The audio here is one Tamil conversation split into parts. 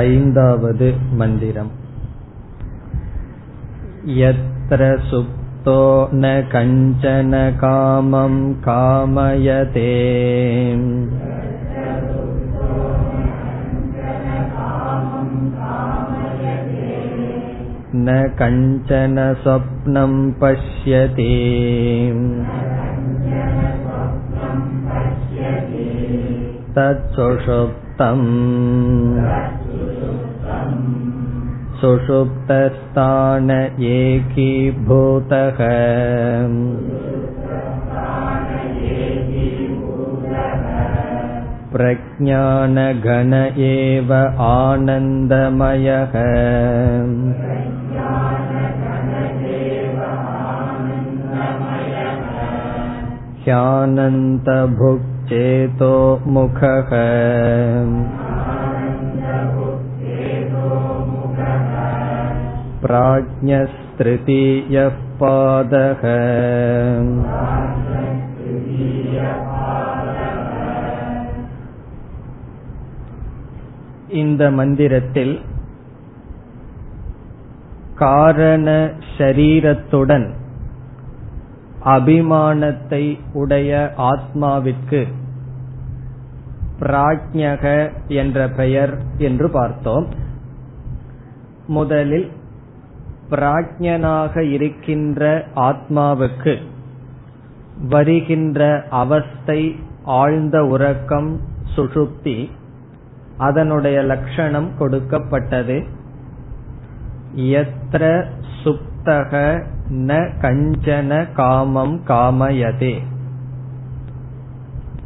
ऐन्दावद् मन्दिरम् यत्र सुप्तो न कञ्चन कामं कामयते न कञ्चन स्वप्नं पश्यति तत्सुषुप्तम् सुषुप्तस्थान एकीभूतः प्रज्ञानघन एव आनन्दमयः ह्यानन्तभुक्चेतो मुखः प्राज्ञस्तृतीयः पादः இந்த மந்திரத்தில் காரண ஷரீரத்துடன் அபிமானத்தை உடைய ஆத்மாவிற்கு பிராஜ்யக என்ற பெயர் என்று பார்த்தோம் முதலில் பிராஜ்யனாக இருக்கின்ற ஆத்மாவுக்கு வருகின்ற அவஸ்தை ஆழ்ந்த உறக்கம் சுஷுப்தி அதனுடைய லட்சணம் கொடுக்கப்பட்டது. எத்திர சுப்தக ந கஞ்சன காமம் காமயதே.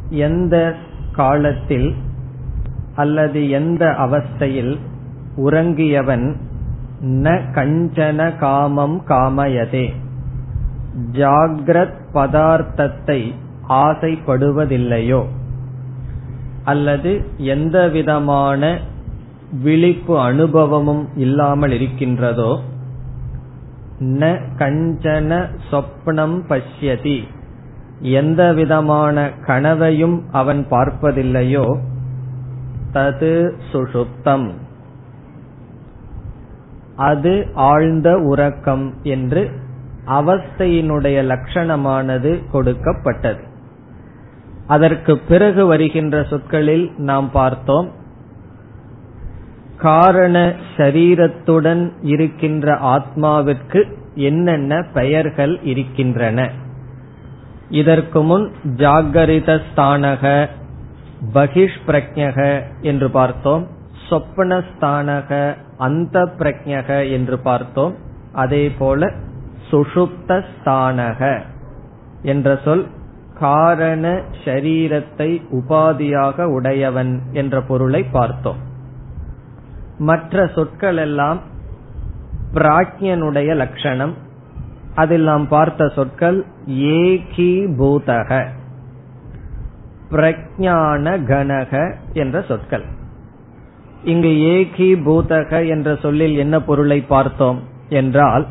எந்த காலத்தில் அல்லது எந்த அவஸ்தையில் உறங்கியவன் ந கஞ்சன காமம் காமயதே. ஜாகிரத் பதார்த்தத்தை ஆசைப்படுவதில்லையோ? அல்லது எந்த விதமான விழிப்பு அனுபவமும் இல்லாமல் இருக்கின்றதோ? ந கஞ்சன சொப்னம் பஷ்யதி. எந்த விதமான கனவையும் அவன் பார்ப்பதில்லையோ? தது சுஷுப்தம். அது ஆழ்ந்த உறக்கம் என்று அவஸ்தையினுடைய லட்சணமானது கொடுக்கப்பட்டது. அதற்கு பிறகு வருகின்ற சொற்களில் நாம் பார்த்தோம் காரண சரீரத்துடன் இருக்கின்ற ஆத்மாவிற்கு என்னென்ன பெயர்கள் இருக்கின்றன? இதற்கு முன் ஜாகரித ஸ்தானக பகிஷ் என்று பார்த்தோம். சொப்பனஸ்தானக அந்த பிரஜக என்று பார்த்தோம். அதே போல சுஷுப்தஸ்தானக என்ற சொல் காரண ஷரீரத்தை உபாதியாக உடையவன் என்ற பொருளை பார்த்தோம். மற்ற சொற்கள் எல்லாம் பிராஜ்யனுடைய லட்சணம். அதில் நாம் பார்த்த சொற்கள் ஏகி பூதக பிரஜான கணக என்ற சொற்கள். இங்கு ஏகி பூதக என்ற சொல்லில் என்ன பொருளை பார்த்தோம் என்றால்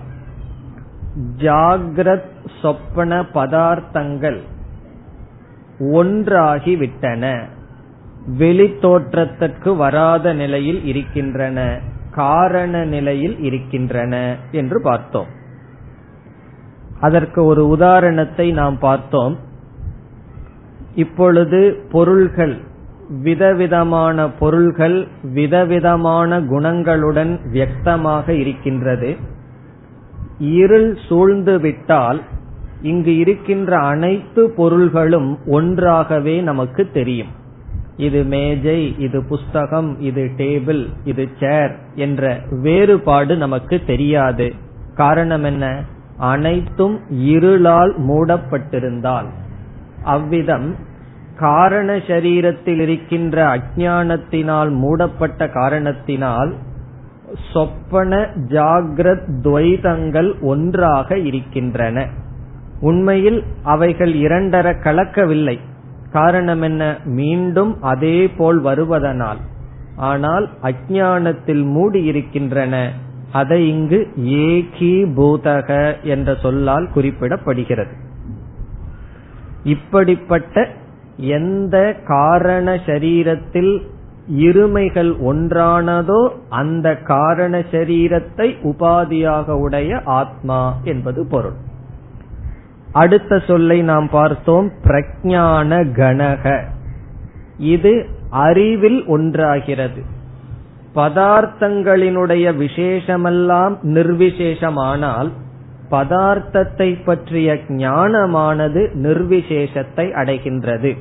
ஜாகிரத் சொப்பன பதார்த்தங்கள் ஒன்றாகிவிட்டன வெளி தோற்றத்திற்கு வராத நிலையில் இருக்கின்றன காரண நிலையில் இருக்கின்றன என்று பார்த்தோம். அதற்கு ஒரு உதாரணத்தை நாம் பார்த்தோம். இப்பொழுது பொருள்கள் விதவிதமான பொருள்கள் விதவிதமான குணங்களுடன் வியக்தமாக இருக்கின்றது. இருள் சூழ்ந்துவிட்டால் இங்கு இருக்கின்ற அனைத்து பொருள்களும் ஒன்றாகவே நமக்கு தெரியும். இது மேஜை இது புஸ்தகம் இது டேபிள் இது சேர் என்ற வேறுபாடு நமக்கு தெரியாது. காரணம் என்ன? அனைத்தும் இருளால் மூடப்பட்டிருந்தால். அவ்விதம் காரண சரீரத்தில் இருக்கின்ற அஜானத்தினால் மூடப்பட்ட காரணத்தினால் சொப்பன ஜாகிரத் துவைதங்கள் ஒன்றாக இருக்கின்றன. உண்மையில் அவைகள் இரண்டர கலக்கவில்லை. காரணம் என்ன? மீண்டும் அதே போல் வருவதனால். ஆனால் அஜானத்தில் மூடி இருக்கின்றன அதை இங்கு ஏகி பூதக என்ற சொல்லால் குறிப்பிடப்படுகிறது. இப்படிப்பட்ட எந்த காரண சரீரத்தில் இருமைகள் ஒன்றானதோ அந்த காரண சரீரத்தை உபாதியாக உடைய ஆத்மா என்பது பொருள். அடுத்த சொல்லை நாம் பார்த்தோம் பிரஜான கணக இது அறிவில் ஒன்றாகிறது. பதார்த்தங்களினுடைய விசேஷமெல்லாம் நிர்விசேஷமானால் பதார்த்தத்தை பற்றிய ஞானமானது நிர்விசேஷத்தை அடைகின்றது.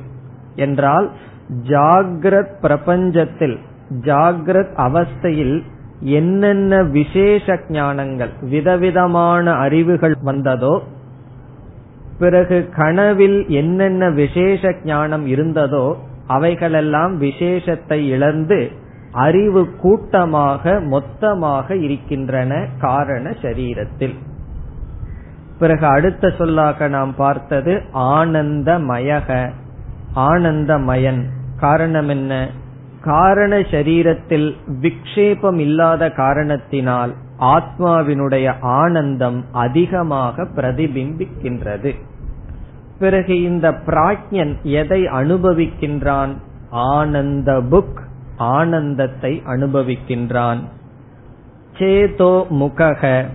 என்றால் ஜாகிரத் பிரபஞ்சத்தில் ஜாகிரத் அவஸ்தையில் என்னென்ன விசேஷ ஞானங்கள் விதவிதமான அறிவுகள் வந்ததோ பிறகு கனவில் என்னென்ன விசேஷ ஞானம் இருந்ததோ அவைகளெல்லாம் விசேஷத்தை இழந்து அறிவு கூட்டமாக மொத்தமாக இருக்கின்றன காரண சரீரத்தில். பிறகு அடுத்த சொல்லாக நாம் பார்த்தது ஆனந்தமயக. ஆனந்தமயன். காரணம் என்ன காரண சரீரத்தில் விக்ஷேபம் இல்லாத காரணத்தினால் ஆத்மாவினுடைய ஆனந்தம் அதிகமாக பிரதிபிம்பிக்கின்றது. பிறகு இந்த பிராஜ்யன் எதை அனுபவிக்கின்றான்? ஆனந்த புக் ஆனந்தத்தை அனுபவிக்கின்றான். சேதோ முகக.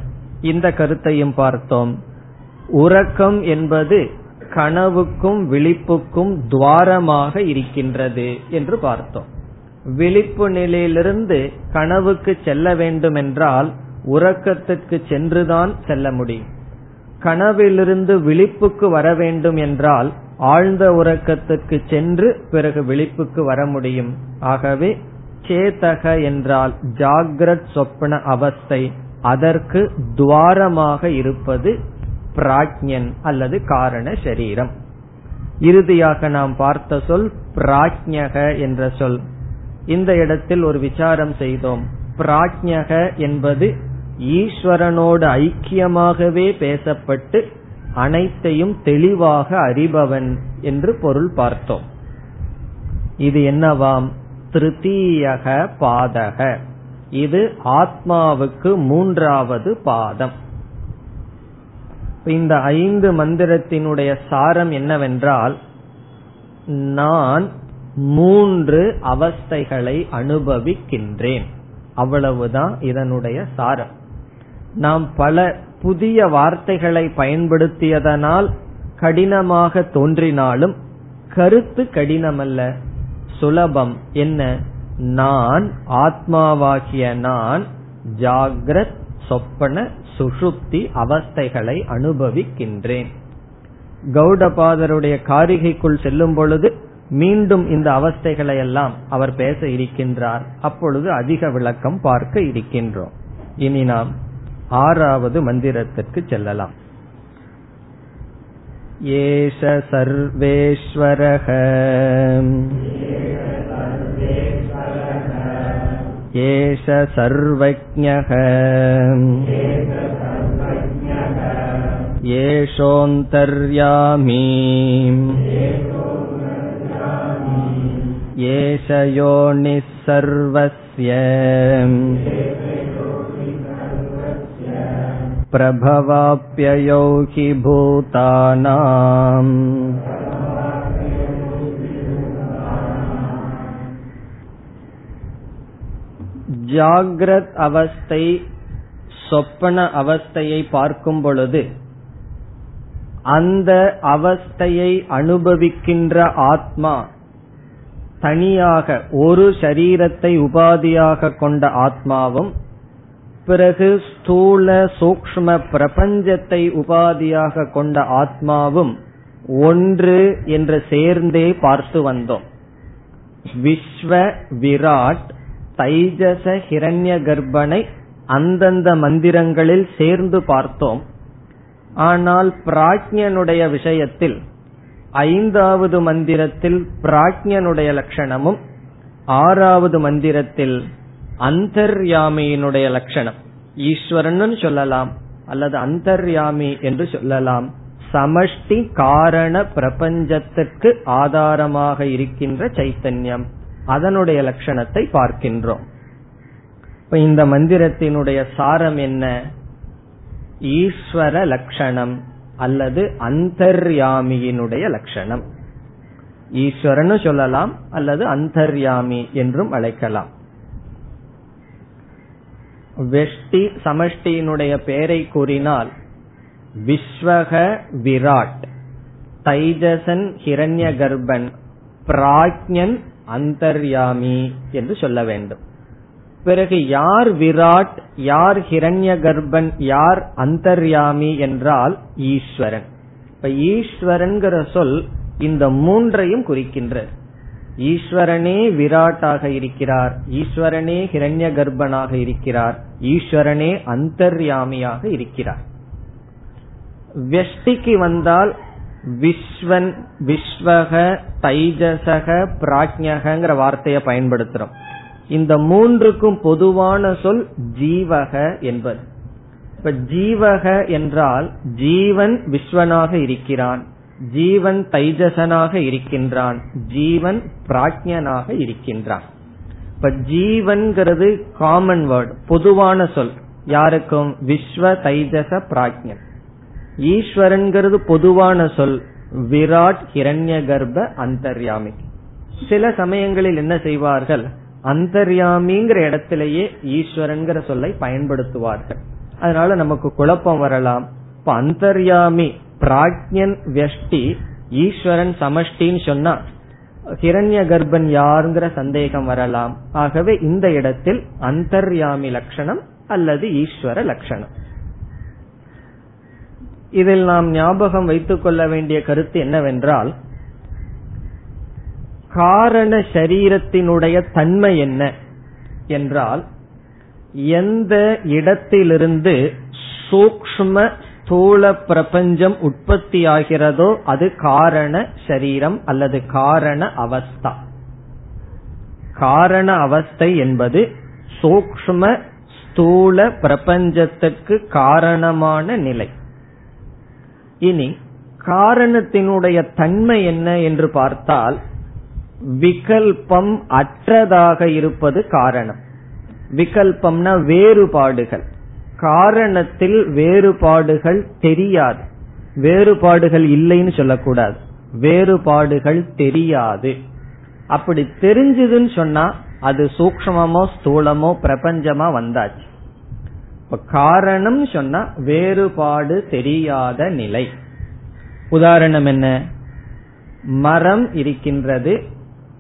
இந்த கருத்தையும் பார்த்தோம். உறக்கம் என்பது கனவுக்கும் விழிப்புக்கும் துவாரமாக இருக்கின்றது என்று பார்த்தோம். விழிப்பு நிலையிலிருந்து கனவுக்கு செல்ல வேண்டும் என்றால் உறக்கத்திற்கு சென்றுதான் செல்ல முடியும். கனவிலிருந்து விழிப்புக்கு வர வேண்டும் என்றால் ஆழ்ந்த உறக்கத்திற்கு சென்று பிறகு விழிப்புக்கு வர முடியும். ஆகவே சேதக என்றால் ஜாகிரத் சொப்பன அவஸ்தை அதற்கு துவாரமாக இருப்பது பிராஜ்யன் அல்லது காரண சரீரம். இறுதியாக நாம் பார்த்த சொல் பிராஜ்யக என்ற சொல். இந்த இடத்தில் ஒரு விசாரம் செய்தோம். பிராஜ்யக என்பது ஈஸ்வரனோடு ஐக்கியமாகவே பேசப்பட்டு அனைத்தையும் தெளிவாக அறிபவன் என்று பொருள் பார்த்தோம். இது என்னவாம்? திருத்தீயக பாதக. இது ஆத்மாவுக்கு மூன்றாவது பாதம். இந்த ஐந்து மந்திரத்தினுடைய சாரம் என்னவென்றால் நான் மூன்று அவஸ்தைகளை அனுபவிக்கின்றேன். அவ்வளவுதான் இதனுடைய சாரம். நாம் பல புதிய வார்த்தைகளை பயன்படுத்தியதனால் கடினமாக தோன்றினாலும் கருத்து கடினமல்ல. சுலபம் என்ன? நான் ஆத்மாவாகிய நான் ஜாகிரத் சொப்பன சுஷுப்தி அவஸ்தைகளை அனுபவிக்கின்றேன். கௌடபாதருடைய காரிகைக்குள் செல்லும் பொழுது மீண்டும் இந்த அவஸ்தைகளை எல்லாம் அவர் பேச இருக்கின்றார். அப்பொழுது அதிக விளக்கம் பார்க்க இருக்கின்றோம். இனி நாம் ஆறாவது மந்திரத்திற்கு செல்லலாம். ஏஷ சர்வேஸ்வரக एष सर्वज्ञः येषोऽन्तर्यामी एष योनिः सर्वस्य प्रभवाप्ययो हि भूतानाम् ஜாகிரத் அவஸ்தை சொப்பன அவஸ்தையை பார்க்கும் பொழுது அந்த அவஸ்தையை அனுபவிக்கின்ற ஆத்மா தனியாக ஒரு சரீரத்தை உபாதியாக கொண்ட ஆத்மாவும் பிறகு ஸ்தூல சூக்ம பிரபஞ்சத்தை உபாதியாக கொண்ட ஆத்மாவும் ஒன்று என்று சேர்ந்தே பார்த்து வந்தோம். விஸ்வ விராட் தைஜச ஹிரண்ய கர்ப்பனை அந்தந்த மந்திரங்களில் சேர்ந்து பார்த்தோம். ஆனால் பிராஜ்யனுடைய விஷயத்தில் ஐந்தாவது மந்திரத்தில் பிராஜ்யனுடைய லட்சணமும் ஆறாவது மந்திரத்தில் அந்தர்யாமியினுடைய லட்சணம். ஈஸ்வரன் சொல்லலாம் அல்லது அந்தர்யாமி என்று சொல்லலாம். சமஷ்டி காரண பிரபஞ்சத்துக்கு ஆதாரமாக இருக்கின்ற சைத்தன்யம். அதனுடைய லட்சணத்தை பார்க்கின்றோம். இப்ப இந்த மந்திரத்தினுடைய சாரம் என்ன? ஈஸ்வர லட்சணம் அல்லது அந்தர்யாமியினுடைய லட்சணம். ஈஸ்வரன்னு சொல்லலாம் அல்லது அந்தர்யாமி என்றும் அழைக்கலாம். வெஷ்டி சமஷ்டியினுடைய பெயரை கூறினால் விஸ்வக விராட் தைஜசன் ஹிரண்ய கர்ப்பன் பிராக்ஞன் அந்தர்யாமி என்று சொல்ல வேண்டும். பிறகு யார் விராட் யார் ஹிரண்ய கர்ப்பன் யார் அந்தர்யாமி என்றால் ஈஸ்வரன். இப்ப ஈஸ்வரன்கிற சொல் இந்த மூன்றையும் குறிக்கின்றது. ஈஸ்வரனே விராட்டாக இருக்கிறார் ஈஸ்வரனே ஹிரண்ய கர்ப்பனாக இருக்கிறார் ஈஸ்வரனே அந்தர்யாமியாக இருக்கிறார். வெஷ்டிக்கு வந்தால் விஸ்வன் விஸ்வக தைஜசக பிராஜ்யகிற வார்த்தையை பயன்படுத்துறோம். இந்த மூன்றுக்கும் பொதுவான சொல் ஜீவக என்பது. இப்ப ஜீவக என்றால் ஜீவன் விஸ்வனாக இருக்கிறான். ஜீவன் தைஜசனாக இருக்கின்றான். ஜீவன் பிராஜ்யனாக இருக்கின்றான். இப்ப ஜீவன்கிறது காமன் வேர்ட் பொதுவான சொல். யாருக்கும்? விஸ்வ தைஜச பிராஜ்யன் ஈஸ்வரன்கிறது பொதுவான சொல். விராட் ஹிரண்ய கர்ப்ப அந்தர்யாமி. சில சமயங்களில் என்ன செய்வார்கள்? அந்தர்யாமிங்கிற இடத்திலேயே ஈஸ்வரன்கிற சொல்லை பயன்படுத்துவார்கள். அதனால நமக்கு குழப்பம் வரலாம். இப்ப அந்தர்யாமி பிராக்யன் வெஷ்டி ஈஸ்வரன் சமஷ்டின்னு சொன்னா ஹிரண்ய கர்ப்பன் யாருங்கிற சந்தேகம் வரலாம். ஆகவே இந்த இடத்தில் அந்தர்யாமி லட்சணம் அல்லது ஈஸ்வர லட்சணம். இதில் நாம் ஞாபகம் வைத்துக் கொள்ள வேண்டிய கருத்து என்னவென்றால் காரண சரீரத்தினுடைய தன்மை என்ன என்றால் எந்த இடத்திலிருந்து சூக்ம ஸ்தூல பிரபஞ்சம் உற்பத்தியாகிறதோ அது காரண சரீரம் அல்லது காரண அவஸ்தா. காரண அவஸ்தை என்பது சூக்ம ஸ்தூல பிரபஞ்சத்துக்கு காரணமான நிலை. இனி காரணத்தினுடைய தன்மை என்ன என்று பார்த்தால் விகல்பம் அற்றதாக இருப்பது காரணம். விகல்பம்னா வேறுபாடுகள். காரணத்தில் வேறுபாடுகள் தெரியாது. வேறுபாடுகள் இல்லைன்னு சொல்லக்கூடாது. வேறுபாடுகள் தெரியாது. அப்படி தெரிஞ்சதுன்னு சொன்னா அது சூக்மமோ ஸ்தூலமோ பிரபஞ்சமா வந்தாச்சு. இப்ப காரணம் சொன்னா வேறுபாடு தெரியாத நிலை. உதாரணம் என்ன? மரம் இருக்கின்றது.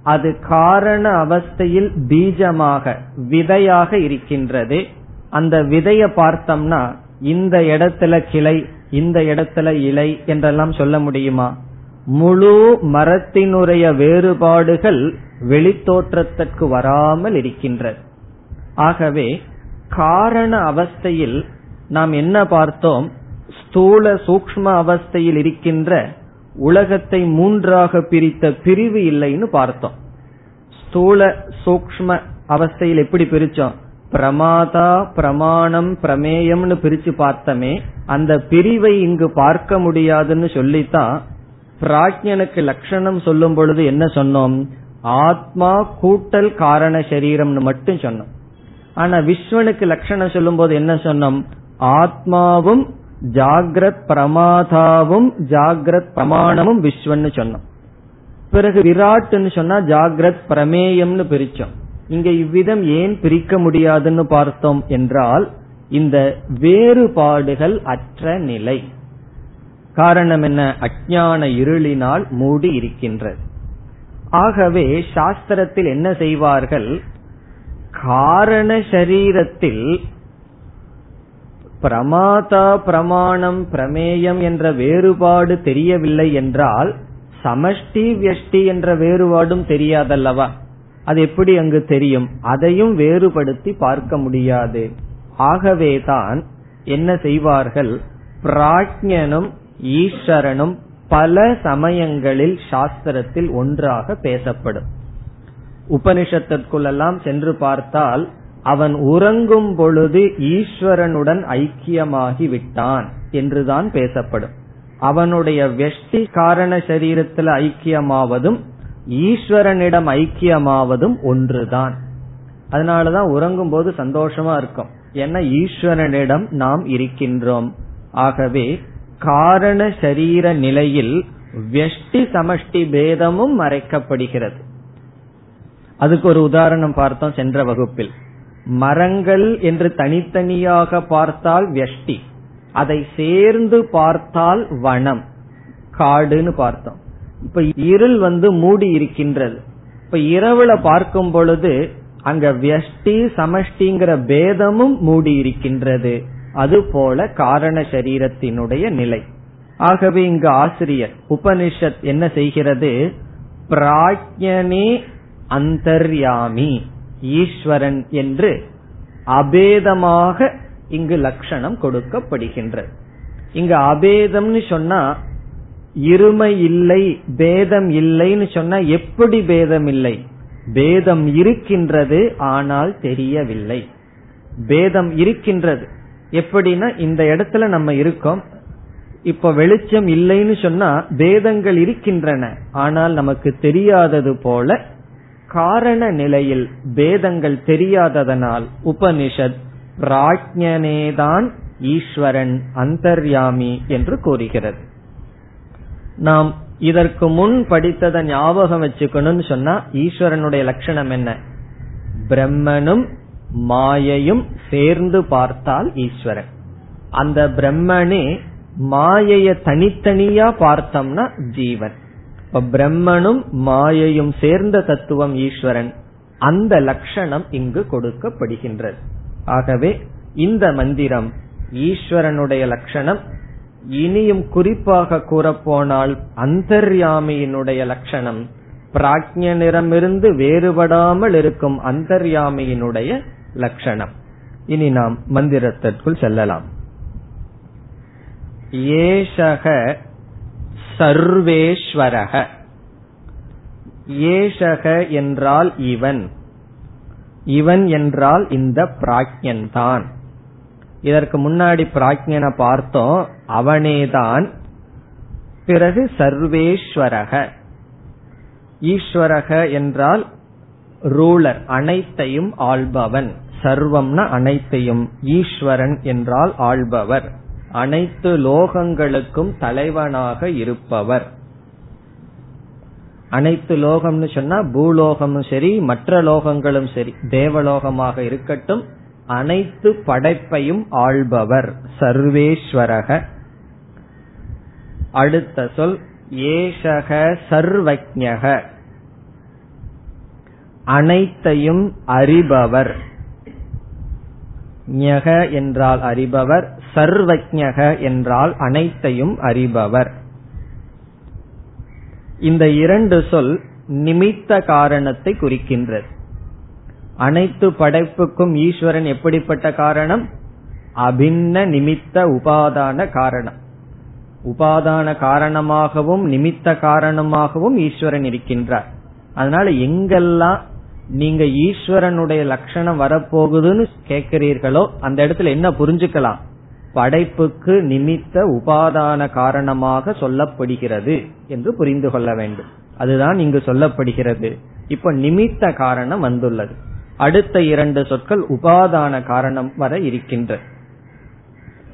அது காரண அவஸ்தையில் பீஜமாக விதையாக இருக்கின்றது. அந்த விதைய பார்த்தோம்னா இந்த இடத்துல கிளை இந்த இடத்துல இலை என்றெல்லாம் சொல்ல முடியுமா? முழு மரத்தினுடைய வேறுபாடுகள் வெளித்தோற்றத்திற்கு வராமல் இருக்கின்றது. ஆகவே காரண அவஸ்தையில் நாம் என்ன பார்த்தோம்? ஸ்தூல சூக்ம அவஸ்தையில் இருக்கின்ற உலகத்தை மூன்றாக பிரித்த பிரிவு இல்லைன்னு பார்த்தோம். ஸ்தூல சூக்ம அவஸ்தையில் எப்படி பிரிச்சோம்? பிரமாதா பிரமாணம் பிரமேயம்னு பிரிச்சு பார்த்தமே அந்த பிரிவை இங்கு பார்க்க முடியாதுன்னு சொல்லித்தான் பிராஜ்யனுக்கு லட்சணம் சொல்லும் பொழுது என்ன சொன்னோம்? ஆத்மா கூட்டல் காரண சரீரம்னு மட்டும் சொன்னோம். ஆனா விஸ்வனுக்கு லட்சணம் சொல்லும் போது என்ன சொன்னோம்? ஆத்மாவும் ஜாகிரத் பிரமாதாவும் ஜாகிரத் பிரமாணமும் விஸ்வன்னு சொன்னோம். பிறகு விராட்னு சொன்னா ஜாகிரத் பிரமேயம்னு பிரிச்சோம். இங்க இவ்விதம் ஏன் பிரிக்க முடியாதுன்னு பார்த்தோம் என்றால் இந்த வேறுபாடுகள் அற்ற நிலை. காரணம் என்ன? அஜான இருளினால் மூடி இருக்கின்றது. ஆகவே சாஸ்திரத்தில் என்ன செய்வார்கள்? காரண சரீரத்தில் பிரமாதா பிரமாணம் பிரமேயம் என்ற வேறுபாடு தெரியவில்லை என்றால் சமஷ்டி வியஷ்டி என்ற வேறுபாடும் தெரியாதல்லவா? அது எப்படி அங்கு தெரியும்? அதையும் வேறுபடுத்தி பார்க்க முடியாது. ஆகவேதான் என்ன செய்வார்கள்? பிராஜ்யனும் ஈஸ்வரனும் பல சமயங்களில் சாஸ்திரத்தில் ஒன்றாக பேசப்படும். உபனிஷத்திற்குள்ளெல்லாம் சென்று பார்த்தால் அவன் உறங்கும் பொழுது ஈஸ்வரனுடன் ஐக்கியமாகி விட்டான் என்றுதான் பேசப்படும். அவனுடைய வெஷ்டி காரண சரீரத்தில் ஐக்கியமாவதும் ஈஸ்வரனிடம் ஐக்கியமாவதும் ஒன்றுதான். அதனாலதான் உறங்கும் போது சந்தோஷமா இருக்கும். ஏன்னா ஈஸ்வரனிடம் நாம் இருக்கின்றோம்? ஆகவே காரண சரீர நிலையில் வெஷ்டி சமஷ்டி பேதமும் மறைக்கப்படுகிறது. அதுக்கு ஒரு உதாரணம் பார்த்தோம் சென்ற வகுப்பில். மரங்கள் என்று தனித்தனியாக பார்த்தால் வெஷ்டி. அதை சேர்ந்து பார்த்தால் வனம். காடுன்னு பார்த்தோம். இப்ப இருள் வந்து மூடி இருக்கின்றது. இப்ப இரவுல பார்க்கும் பொழுது அங்க வியஷ்டி சமஷ்டிங்கிற பேதமும் மூடி இருக்கின்றது. அதுபோல காரண சரீரத்தினுடைய நிலை. ஆகவே இங்கு ஆசிரியர் உபனிஷத் என்ன செய்கிறது? பிராஜ்யனே அந்தர்யாமி ஈஸ்வரன் என்று அபேதமாக இங்கு லட்சணம் கொடுக்கப்படுகின்றது. இங்கு அபேதம்னு சொன்னா இருமை இல்லை பேதம் இல்லைன்னு சொன்னா எப்படி பேதம் இல்லை? பேதம் இருக்கின்றது ஆனால் தெரியவில்லை. பேதம் இருக்கின்றது. எப்படின்னா இந்த இடத்துல நம்ம இருக்கோம். இப்ப வெளிச்சம் இல்லைன்னு சொன்னா பேதங்கள் இருக்கின்றன. ஆனால் நமக்கு தெரியாதது போல காரண நிலையில் பேதங்கள் தெரியாததனால் உபனிஷத் பிராஜ்யனேதான் ஈஸ்வரன் அந்தர்யாமி என்று கூறுகிறது. நாம் இதற்கு முன் படித்ததை ஞாபகம் வச்சுக்கணும்னு சொன்னா ஈஸ்வரனுடைய லட்சணம் என்ன? பிரம்மனும் மாயையும் சேர்ந்து பார்த்தால் ஈஸ்வரன். அந்த பிரம்மனே மாயைய தனித்தனியா பார்த்தோம்னா ஜீவன். இப்ப பிரம்மனும் மாயையும் சேர்ந்த தத்துவம் ஈஸ்வரன். அந்த லட்சணம் இங்கு கொடுக்கப்படுகின்றது. ஆகவே இந்த மந்திரம் ஈஸ்வரனுடைய லட்சணம் இனியும் குறிப்பாக கூறப்போனால் அந்தர்யாமியினுடைய லட்சணம் பிராஜ்யனிடமிருந்து வேறுபடாமல் இருக்கும் அந்தர்யாமியினுடைய லட்சணம் இனி நாம் மந்திரத்திற்குள் செல்லலாம். ஏஷக சர்வேஸ்வரக. ஏஷக என்றால் இவன். இவன் என்றால் இந்த பிராஜ்யன்தான் இதற்கு முன்னாடி பிராக்ஞனை பார்த்தோம். அவனேதான். பிறகு சர்வேஸ்வரக. ஈஸ்வரக என்றால் ரூலர் அனைத்தையும் ஆள்பவன். சர்வம்னா அனைத்தையும். ஈஸ்வரன் என்றால் ஆள்பவர். அனைத்து லோகங்களுக்கும் தலைவனாக இருப்பவர். அனைத்து லோகம்னு சொன்னா பூலோகமும் சரி மற்ற லோகங்களும் சரி தேவலோகமாக இருக்கட்டும் அனைத்து படைப்பையும் ஆள்பவர் சர்வேஸ்வரக. அடுத்த சொல் ஏஷக சர்வஜக. அனைத்தையும் அறிபவர். ஞக என்றால் அறிபவர் சர்வஜக என்றால் அனைத்தையும் அறிபவர். இந்த இரண்டு சொல் நிமித்த காரணத்தை குறிக்கின்றது. அனைத்து படைப்புக்கும் ஈஸ்வரன் எப்படிப்பட்ட காரணம்? அபின்ன நிமித்த உபாதான காரணம். உபாதான காரணமாகவும் நிமித்த காரணமாகவும் ஈஸ்வரன் இருக்கின்றார். அதனால எங்கெல்லாம் நீங்க ஈஸ்வரனுடைய லட்சணம் வரப்போகுதுன்னு கேட்கிறீர்களோ அந்த இடத்துல என்ன புரிஞ்சுக்கலாம்? படைப்புக்கு நிமித்த உபாதான காரணமாக சொல்லப்படுகிறது என்று புரிந்து கொள்ள வேண்டும். அதுதான் இங்கு சொல்லப்படுகிறது. இப்ப நிமித்த காரணம் வந்துள்ளது. அடுத்த இரண்டு சொற்கள் உபாதான காரணம் வர இருக்கின்ற.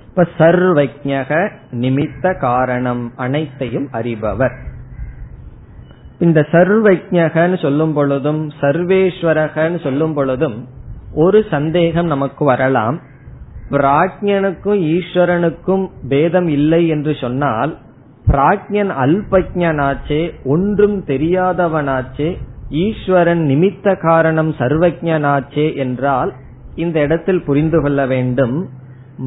இப்ப சர்வஜக நிமித்த காரணம் அனைத்தையும் அறிபவர். இந்த சர்வஜகன்னு சொல்லும் பொழுதும் சர்வேஸ்வரகன்னு சொல்லும் பொழுதும் ஒரு சந்தேகம் நமக்கு வரலாம். பிராஜ்யனுக்கும் ஈஸ்வரனுக்கும் பேதம் இல்லை என்று சொன்னால் பிராஜ்யன் அல்பஜனாச்சே ஒன்றும் தெரியாதவனாச்சே ஈஸ்வரன் நிமித்த காரணம் சர்வஜனாச்சே என்றால் இந்த இடத்தில் புரிந்து கொள்ள வேண்டும்.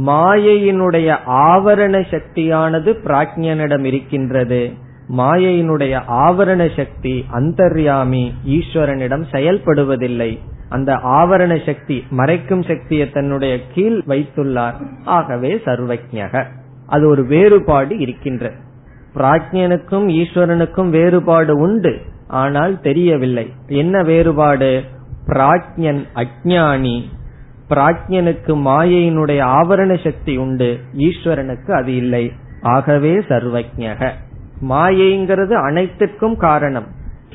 மாயையினுடைய ஆவரண சக்தியானது பிராஜ்யனிடம் இருக்கின்றது. மாயையினுடைய ஆவரண சக்தி அந்தர்யாமி ஈஸ்வரனிடம் செயல்படுவதில்லை. அந்த ஆவரண சக்தி மறைக்கும் சக்தியை தன்னுடைய கீழ் வைத்துள்ளார். ஆகவே சர்வஜக அது ஒரு வேறுபாடு இருக்கின்ற. பிராஜ்யனுக்கும் ஈஸ்வரனுக்கும் வேறுபாடு உண்டு. ஆனால் தெரியவில்லை. என்ன வேறுபாடு? பிராஜ்யன் அஜானி பிராஜ்யனுக்கு மாயையினுடைய ஆவரண சக்தி உண்டு. ஈஸ்வரனுக்கு அது இல்லை. ஆகவே சர்வஜக மாயைங்கிறது அனைத்திற்கும் காரணம்.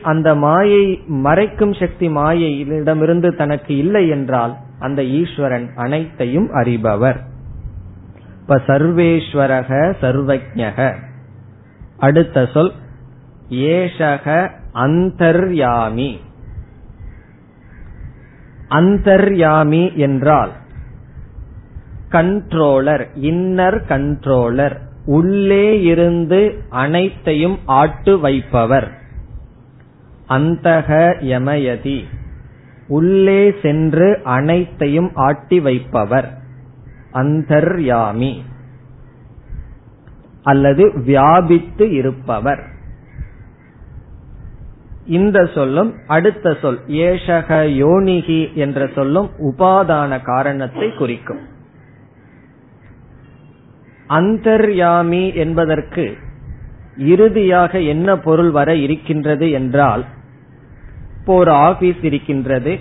அந்த மாயை மறைக்கும் சக்தி மாயையிடமிருந்து தனக்கு இல்லை என்றால் அந்த ஈஸ்வரன் அனைத்தையும் அறிபவர். இப்ப சர்வேஸ்வரக சர்வஜக அடுத்த சொல் ஏஷக அந்தர்யாமி. அந்தர்யாமி என்றால் கண்ட்ரோலர் இன்னர் கண்ட்ரோலர் உள்ளே இருந்து அனைத்தையும் ஆட்டு வைப்பவர். அந்தக யமயதி. உள்ளே சென்று அனைத்தையும் ஆட்டி வைப்பவர். அந்தர்யாமி. அல்லது வியாபித்து இருப்பவர். இந்த சொல்லும் அடுத்த சொல் ஏஷக யோனிகி என்ற சொல்லும் உபாதான காரணத்தை குறிக்கும். அந்தர்யாமி என்பதற்கு இறுதியாக என்ன பொருள் வர இருக்கின்றது என்றால் இப்போ ஒரு ஆபீஸ் இருக்கின்றது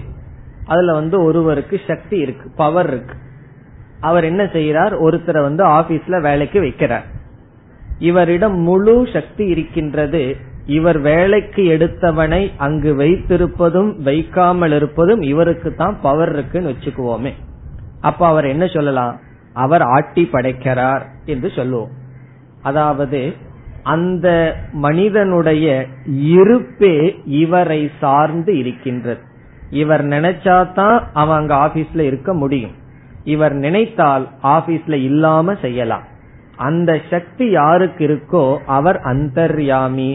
அதுல வந்து ஒருவருக்கு சக்தி இருக்கு பவர் இருக்கு. அவர் என்ன செய்யறார் ஒருத்தரை வந்து ஆபீஸ்ல வேலைக்கு வைக்கிறார். இவரிடம் முழு சக்தி இருக்கின்றது. இவர் வேலைக்கு எடுத்தவனை அங்கு வைத்திருப்பதும் வைக்காமல் இருப்பதும் இவருக்கு தான் பவர் இருக்குன்னு வச்சுக்குவோமே. அப்ப அவர் என்ன சொல்லலாம்? அவர் ஆட்டி படைக்கிறார் என்று சொல்லுவோம். அதாவது அந்த மனிதனுடைய இருப்பே இவரை சார்ந்து இருக்கின்றது. இவர் நினைச்சாதான் அவன் அங்க ஆபீஸ்ல இருக்க முடியும். இவர் நினைத்தால் ஆபீஸ்ல இல்லாம செய்யலாம். அந்த சக்தி யாருக்கு இருக்கோ அவர் அந்தர்யாமி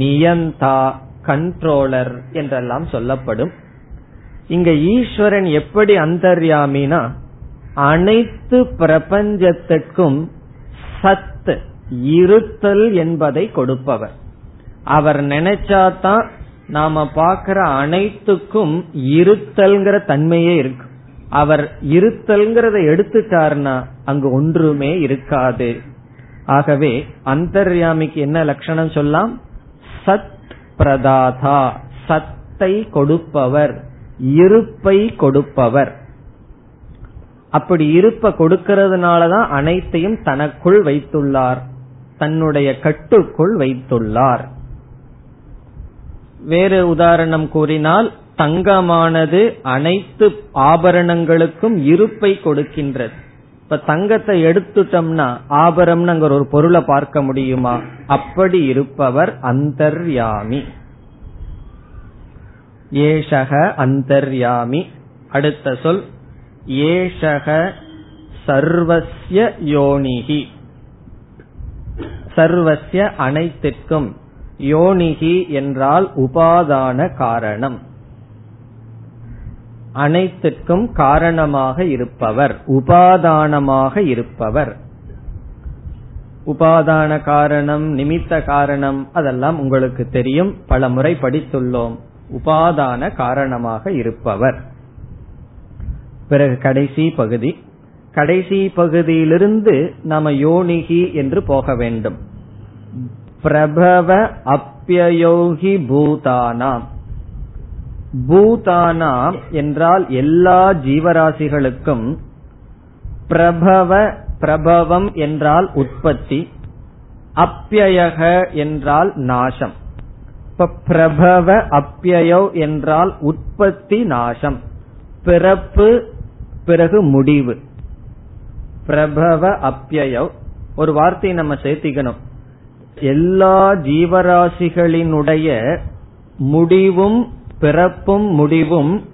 நியந்தா கண்ட்ரோலர் என்றெல்லாம் சொல்லப்படும். இங்க ஈஸ்வரன் எப்படி அந்தர்யாமினா அனைத்து பிரபஞ்சத்திற்கும் சத் இருத்தல் என்பதை கொடுப்பவர். அவர் நினைச்சாதான் நாம பாக்கிற அனைத்துக்கும் இருத்தல்ங்கிற தன்மையே இருக்கு. அவர் இருத்தல்ங்கிறத எடுத்துட்டார்னா அங்கு ஒன்றுமே இருக்காது. ஆகவே அந்தர்யாமிக்கு என்ன லட்சணம் சொல்லலாம் சத் பிரதாதா சத்தை கொடுப்பவர் இருப்பை கொடுப்பவர். அப்படி இருப்ப கொடுக்கிறதுனாலதான் அனைத்தையும் தனக்குள் வைத்துள்ளார். தன்னுடைய கட்டுக்குள் வைத்துள்ளார். வேறு உதாரணம் கூறினால் தங்கமானது அனைத்து ஆபரணங்களுக்கும் இருப்பை கொடுக்கின்றது. இப்ப தங்கத்தை எடுத்துட்டோம்னா ஆபரம்னுங்கிற ஒரு பொருளை பார்க்க முடியுமா? அப்படி இருப்பவர் அந்தர்யாமி. ஏஷக அந்தர்யாமி. அடுத்த சொல் ஏஷக சர்வஸ்ய யோனிகி சர்வஸ்ய அனைத்திற்கும் யோனிகி என்றால் உபாதான காரணம். அனைத்திற்கும் காரணமாக இருப்பவர் உபாதானமாக இருப்பவர். உபாதான காரணம் நிமித்த காரணம் அதெல்லாம் உங்களுக்கு தெரியும். பல முறை படித்துள்ளோம். உபாதான காரணமாக இருப்பவர். பிறகு கடைசி பகுதி. கடைசி பகுதியிலிருந்து நாம யோனிகி என்று போக வேண்டும். பிரபவ அப்பியோகி பூதானாம். பூதானாம் என்றால் எல்லா ஜீவராசிகளுக்கும் பிரபவ பிரபவம் என்றால் உற்பத்தி அப்பியக என்றால் நாசம். இப்ப பிரபவ அப்பியோ என்றால் உற்பத்தி நாசம். பிறப்பு பிறகு முடிவு. பிரபவ அப்பியோ ஒரு வார்த்தையை நம்ம சேர்த்திக்கணும். எல்லா ஜீவராசிகளினுடைய முடிவும் பிறப்பும் முடிவும்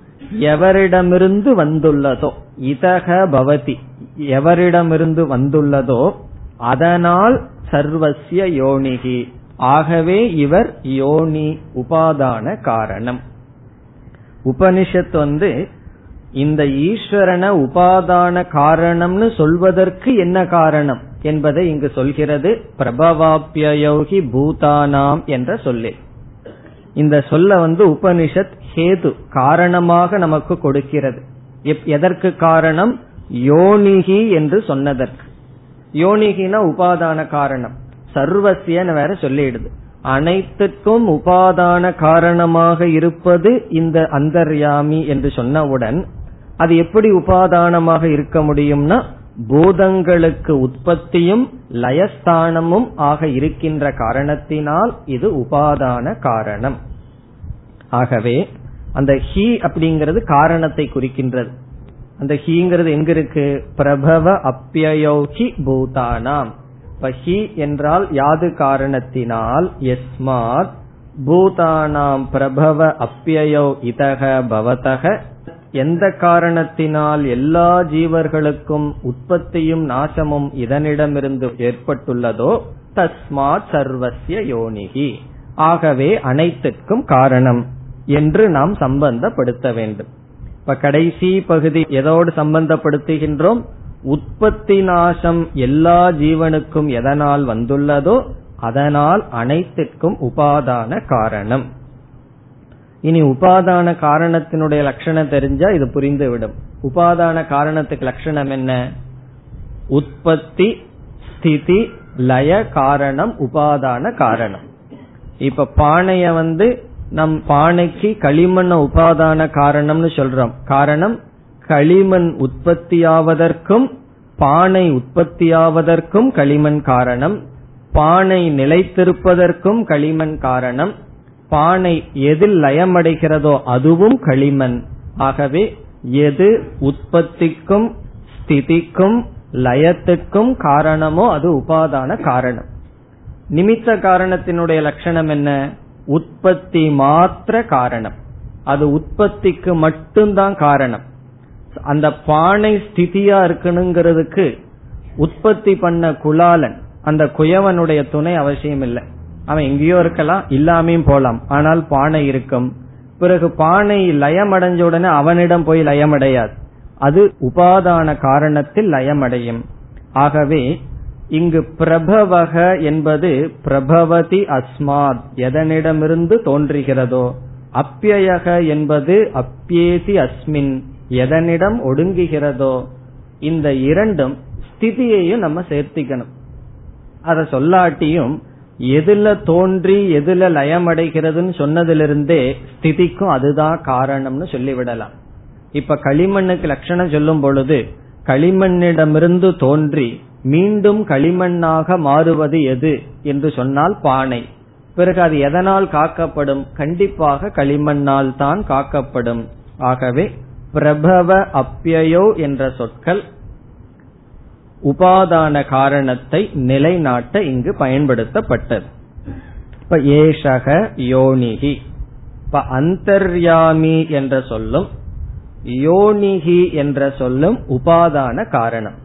எவரிடமிருந்து வந்துள்ளதோ இதக பவதி எவரிடமிருந்து வந்துள்ளதோ அதனால் சர்வசிய யோனிகி. ஆகவே இவர் யோனி உபாதான காரணம். உபனிஷத் வந்து இந்த ஈஸ்வரனை உபாதான காரணம்னு சொல்வதற்கு என்ன காரணம் என்பதை இங்கு சொல்கிறது பிரபவாபியோகி பூதானாம் என்ற சொல்லே இந்த சொல்ல வந்து உபனிஷத் ஹேது காரணமாக நமக்கு கொடுக்கிறது. எதற்கு காரணம்? யோனிகி என்று சொன்னதற்கு. யோனிகினா உபாதான காரணம். சர்வசியன்னு வேற சொல்லிடுது. அனைத்துக்கும் உபாதான காரணமாக இருப்பது இந்த அந்தர்யாமி என்று சொன்னவுடன் அது எப்படி உபாதானமாக இருக்க முடியும்னா பூதங்களுக்கு உற்பத்தியும் லயஸ்தானமும் ஆக இருக்கின்ற காரணத்தினால் இது உபாதான காரணம். ஆகவே அந்த ஹி அப்படிங்கிறது காரணத்தை குறிக்கின்றது. அந்த ஹீங்கிறது எங்க இருக்கு பிரபவ அப்பியோகி பூதானாம். ஹி என்றால் யாது காரணத்தினால்? எஸ்மாத் பூதானாம் பிரபவ அப்பியோ இதக பவதக எந்த காரணத்தினால் எல்லா ஜீவர்களுக்கும் உற்பத்தியும் நாசமும் இதனிடமிருந்து ஏற்பட்டுள்ளதோ தஸ்மாத் சர்வசிய யோனிகி ஆகவே அனைத்திற்கும் காரணம் என்று நாம் சம்பந்தப்படுத்த வேண்டும். இப்ப கடைசி பகுதி எதோடு சம்பந்தப்படுத்துகின்றோம்? உற்பத்தி நாசம் எல்லா ஜீவனுக்கும் எதனால் வந்துள்ளதோ அதனால் அனைத்திற்கும் உபாதான காரணம். இனி உபாதான காரணத்தினுடைய லட்சணம் தெரிஞ்சா இது புரிந்துவிடும். உபாதான காரணத்துக்கு லட்சணம் என்ன? உற்பத்தி ஸ்திதி லய காரணம் உபாதான காரணம். இப்ப பானைய வந்து நம் பானைக்கு களிமண் உபாதான காரணம்னு சொல்றோம். காரணம் களிமண் உற்பத்தியாவதற்கும் பானை உற்பத்தியாவதற்கும் களிமண் காரணம். பானை நிலைத்திருப்பதற்கும் களிமண் காரணம். பானை எதில் லயமடைகிறதோ அதுவும் களிமண். ஆகவே எது உற்பத்திக்கும் ஸ்திதிக்கும் லயத்துக்கும் காரணமோ அது உபாதான காரணம். நிமித்த காரணத்தினுடைய லட்சணம் என்ன? உற்பத்தி மாத்திர காரணம். அது உற்பத்திக்கு மட்டும்தான் காரணம். அந்த பானை ஸ்திதியா இருக்கணுங்கிறதுக்கு உற்பத்தி பண்ண குலாலன் அந்த குயவனுடைய துணை அவசியம் இல்லை அவன் எங்கேயோ இருக்கலாம் இல்லாமையும் போலாம். ஆனால் பானை இருக்கும். பிறகு பானை லயம் அடைஞ்ச உடனே அவனிடம் போய் லயமடையாது. அது உபாதான காரணத்தில் லயமடையும். ஆகவே இங்கு பிரபவக என்பது பிரபவதி அஸ்மாத். எதனிடமிருந்து தோன்றுகிறதோ அப்பியக என்பது அப்பியேதி அஸ்மின். எதனிடம் ஒடுங்குகிறதோ இந்த இரண்டும் ஸ்திதியையும் நம்ம சேர்த்திக்கணும். அத சொல்லாட்டியும் எதுல தோன்றி எதுல லயமடைகிறதுன்னு சொன்னதிலிருந்தே ஸ்திதிக்கும் அதுதான் காரணம்னு சொல்லிவிடலாம். இப்ப களிமண்ணுக்கு லட்சணம் சொல்லும் பொழுது களிமண்ணிடமிருந்து தோன்றி மீண்டும் களிமண்ணாக மாறுவது எது என்று சொன்னால் பானை. பிறகு அது எதனால் காக்கப்படும்? கண்டிப்பாக களிமண்ணால் தான் காக்கப்படும். ஆகவே பிரபவ அப்பியோ என்ற சொற்கள் உபாதான காரணத்தை நிலைநாட்ட இங்கு பயன்படுத்தப்பட்டது. இப்ப ஏஷக யோனிகி இப்ப அந்தர்யாமி என்ற சொல்லும் யோனிகி என்ற சொல்லும் உபாதான காரணம்.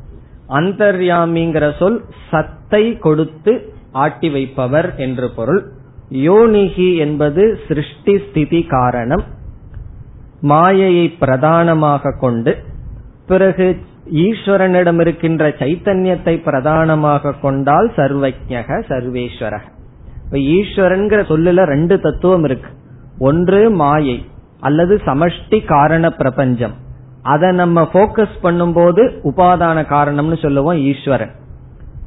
அந்தர்யாமிங்கிற சொல் சத்தை கொடுத்து ஆட்டி வைப்பவர் என்று பொருள். யோனிகி என்பது சிருஷ்டி ஸ்திதி காரணம். மாயையை பிரதானமாக கொண்டு பிறகு ஈஸ்வரனிடம் இருக்கின்ற சைத்தன்யத்தை பிரதானமாக கொண்டால் சர்வஜக சர்வேஸ்வர. இப்ப ஈஸ்வரன்கிற சொல்லுல ரெண்டு தத்துவம் இருக்கு. ஒன்று மாயை அல்லது சமஷ்டி காரண பிரபஞ்சம். அதை நம்ம போக்கஸ் பண்ணும்போது உபாதான காரணம்னு சொல்லுவோம் ஈஸ்வரன்.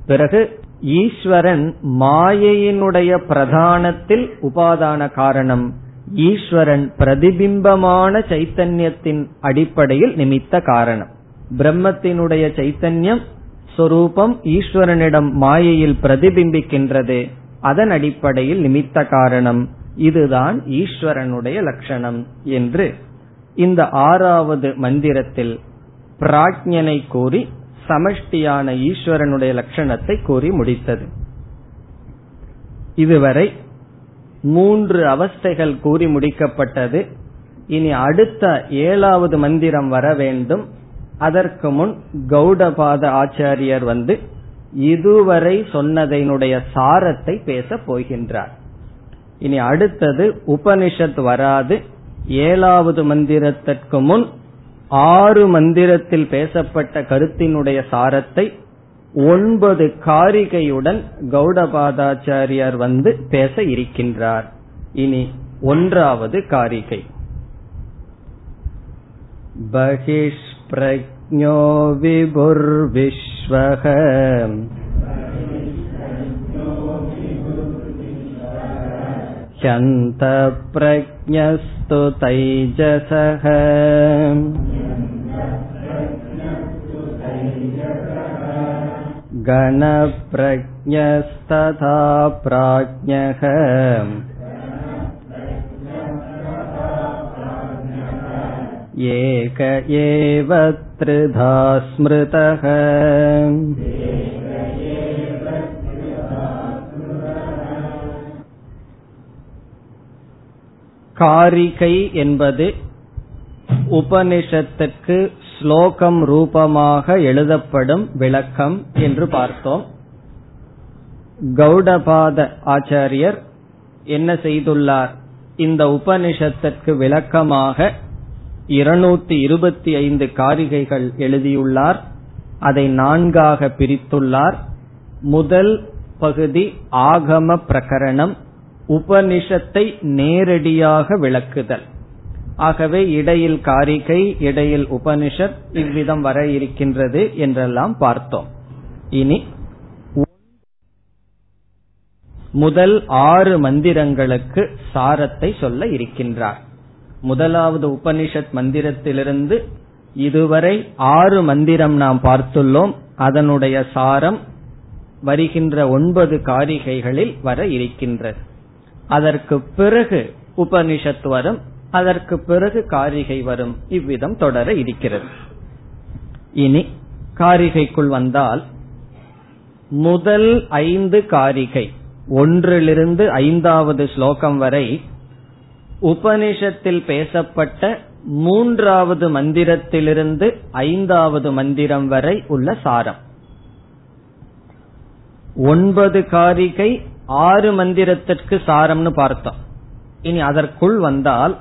பிறகு ஈஸ்வரன் மாயையினுடைய பிரதானத்தில் உபாதான காரணம். ஈஸ்வரன் பிரதிபிம்பமான சைத்தன்யத்தின் அடிப்படையில் நிமித்த காரணம். பிரம்மத்தினுடைய சைத்தன்யம் சொரூபம் ஈஸ்வரனிடம் மாயையில் பிரதிபிம்பிக்கின்றது. அதன் அடிப்படையில் நிமித்த காரணம். இதுதான் ஈஸ்வரனுடைய லட்சணம் என்று இந்த ஆறாவது மந்திரத்தில் பிராஜ்யனை கூறி சமஷ்டியான ஈஸ்வரனுடைய லட்சணத்தை கூறி முடித்தது. இதுவரை மூன்று அவஸ்தைகள் கூறி முடிக்கப்பட்டது. இனி அடுத்த ஏழாவது மந்திரம் வர வேண்டும். அதற்கு முன் கௌடபாத ஆச்சாரியர் வந்து இதுவரை சொன்னதனுடைய சாரத்தை பேச போகின்றார். இனி அடுத்தது உபனிஷத் வராது. ஏழாவது மந்திரத்திற்கு முன் ஆறு மந்திரத்தில் பேசப்பட்ட கருத்தினுடைய சாரத்தை ஒன்பது காரிகையுடன் கௌடபாதாச்சாரியார் வந்து பேச இருக்கின்றார். இனி ஒன்றாவது காரிகை. बहिष्प्रज्ञो विभुर्विश्वः ह्यन्तप्रज्ञस्तु तैजसः गणप्रज्ञस्तथा प्राज्ञः ஏக ஏவ त्रिधा स्मृतः காரிகை என்பது உபனிஷத்துக்கு ஸ்லோகம் ரூபமாக எழுதப்படும் விளக்கம் என்று பார்த்தோம். கௌடபாத ஆச்சாரியர் என்ன செய்துள்ளார்? இந்த உபனிஷத்திற்கு விளக்கமாக இருநூத்தி இருபத்தி ஐந்து காரிகைகள் எழுதியுள்ளார். அதை நான்காக பிரித்துள்ளார். முதல் பகுதி ஆகம பிரகரணம் உபனிஷத்தை நேரடியாக விளக்குதல். ஆகவே இடையில் காரிகை இடையில் உபனிஷத் இவ்விதம் வர இருக்கின்றது என்றெல்லாம் பார்த்தோம். இனி முதல் ஆறு மந்திரங்களுக்கு சாரத்தை சொல்ல இருக்கின்றார். முதலாவது உபனிஷத் மந்திரத்திலிருந்து இதுவரை ஆறு மந்திரம் நாம் பார்த்துள்ளோம். அதனுடைய சாரம் வருகின்ற ஒன்பது காரிகைகளில் வர இருக்கின்றது. அதற்கு பிறகு உபனிஷத் வரும் அதற்கு பிறகு காரிகை வரும். இவ்விதம் தொடர இருக்கிறது. இனி காரிகைக்குள் வந்தால் முதல் ஐந்து காரிகை ஒன்றிலிருந்து ஐந்தாவது ஸ்லோகம் வரை உபனிஷத்தில் பேசப்பட்ட மூன்றாவது மந்திரத்திலிருந்து ஐந்தாவது மந்திரம் வரை உள்ள சாரம். ஒன்பது காரிகை ஆறு மந்திரத்திற்கு சாரம்னு பார்த்தோம். இனி அதற்குள் வந்தால்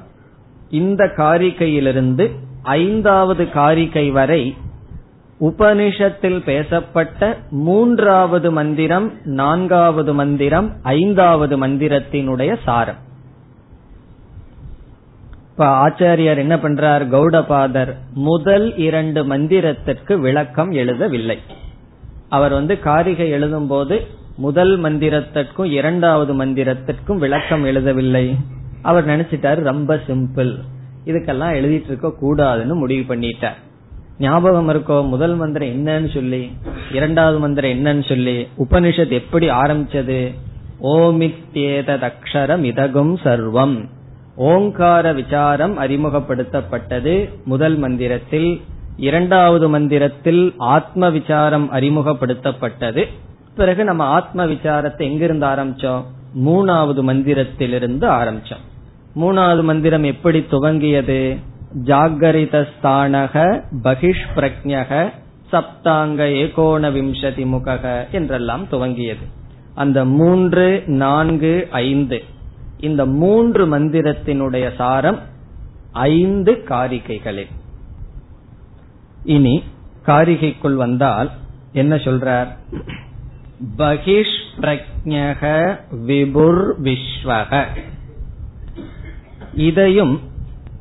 இந்த காரிகையிலிருந்து ஐந்தாவது காரிகை வரை உபனிஷத்தில் பேசப்பட்ட மூன்றாவது மந்திரம் நான்காவது மந்திரம் ஐந்தாவது மந்திரத்தினுடைய சாரம். இப்ப ஆச்சாரியார் என்ன பண்றார்? கௌடபாதர் முதல் இரண்டு மந்திரத்திற்கு விளக்கம் எழுதவில்லை. அவர் வந்து காரிகை எழுதும் போது முதல் மந்திரத்திற்கும் இரண்டாவது மந்திரத்திற்கும் விளக்கம் எழுதவில்லை. அவர் நினைச்சிட்டாரு ரொம்ப சிம்பிள். இதுக்கெல்லாம் எழுதிட்டு இருக்க கூடாதுன்னு முடிவு பண்ணிட்டார். ஞாபகம் இருக்கோ? முதல் மந்திரம் என்னன்னு சொல்லி இரண்டாவது மந்திரம் என்னன்னு சொல்லி உபனிஷத் எப்படி ஆரம்பிச்சது? ஓமித்யேதக்ஷரம் இதகும் சர்வம். ஓங்கார விசாரம் அறிமுகப்படுத்தப்பட்டது முதல் மந்திரத்தில் இரண்டாவது மந்திரத்தில் ஆத்ம விசாரம் அறிமுகப்படுத்தப்பட்டது. பிறகு நம்ம ஆத்ம விசாரத்தை எங்கிருந்து ஆரம்பிச்சோம்? மூணாவது மந்திரத்திலிருந்து ஆரம்பிச்சோம். மூணாவது மந்திரம் எப்படி துவங்கியது? ஜாகரிதஸ்தானக பகிஷ் பிரக்ஞக சப்தாங்க ஏகோண விம்சதி முகக என்றெல்லாம் துவங்கியது. அந்த மூன்று நான்கு ஐந்து இந்த மூன்று மந்திரத்தினுடைய சாரம் ஐந்து காரிகைகளில். இனி காரிகைக்குள் வந்தால் என்ன சொல்றார்? பகிஷ் பிரஜக விபுர் விஸ்வக இதையும்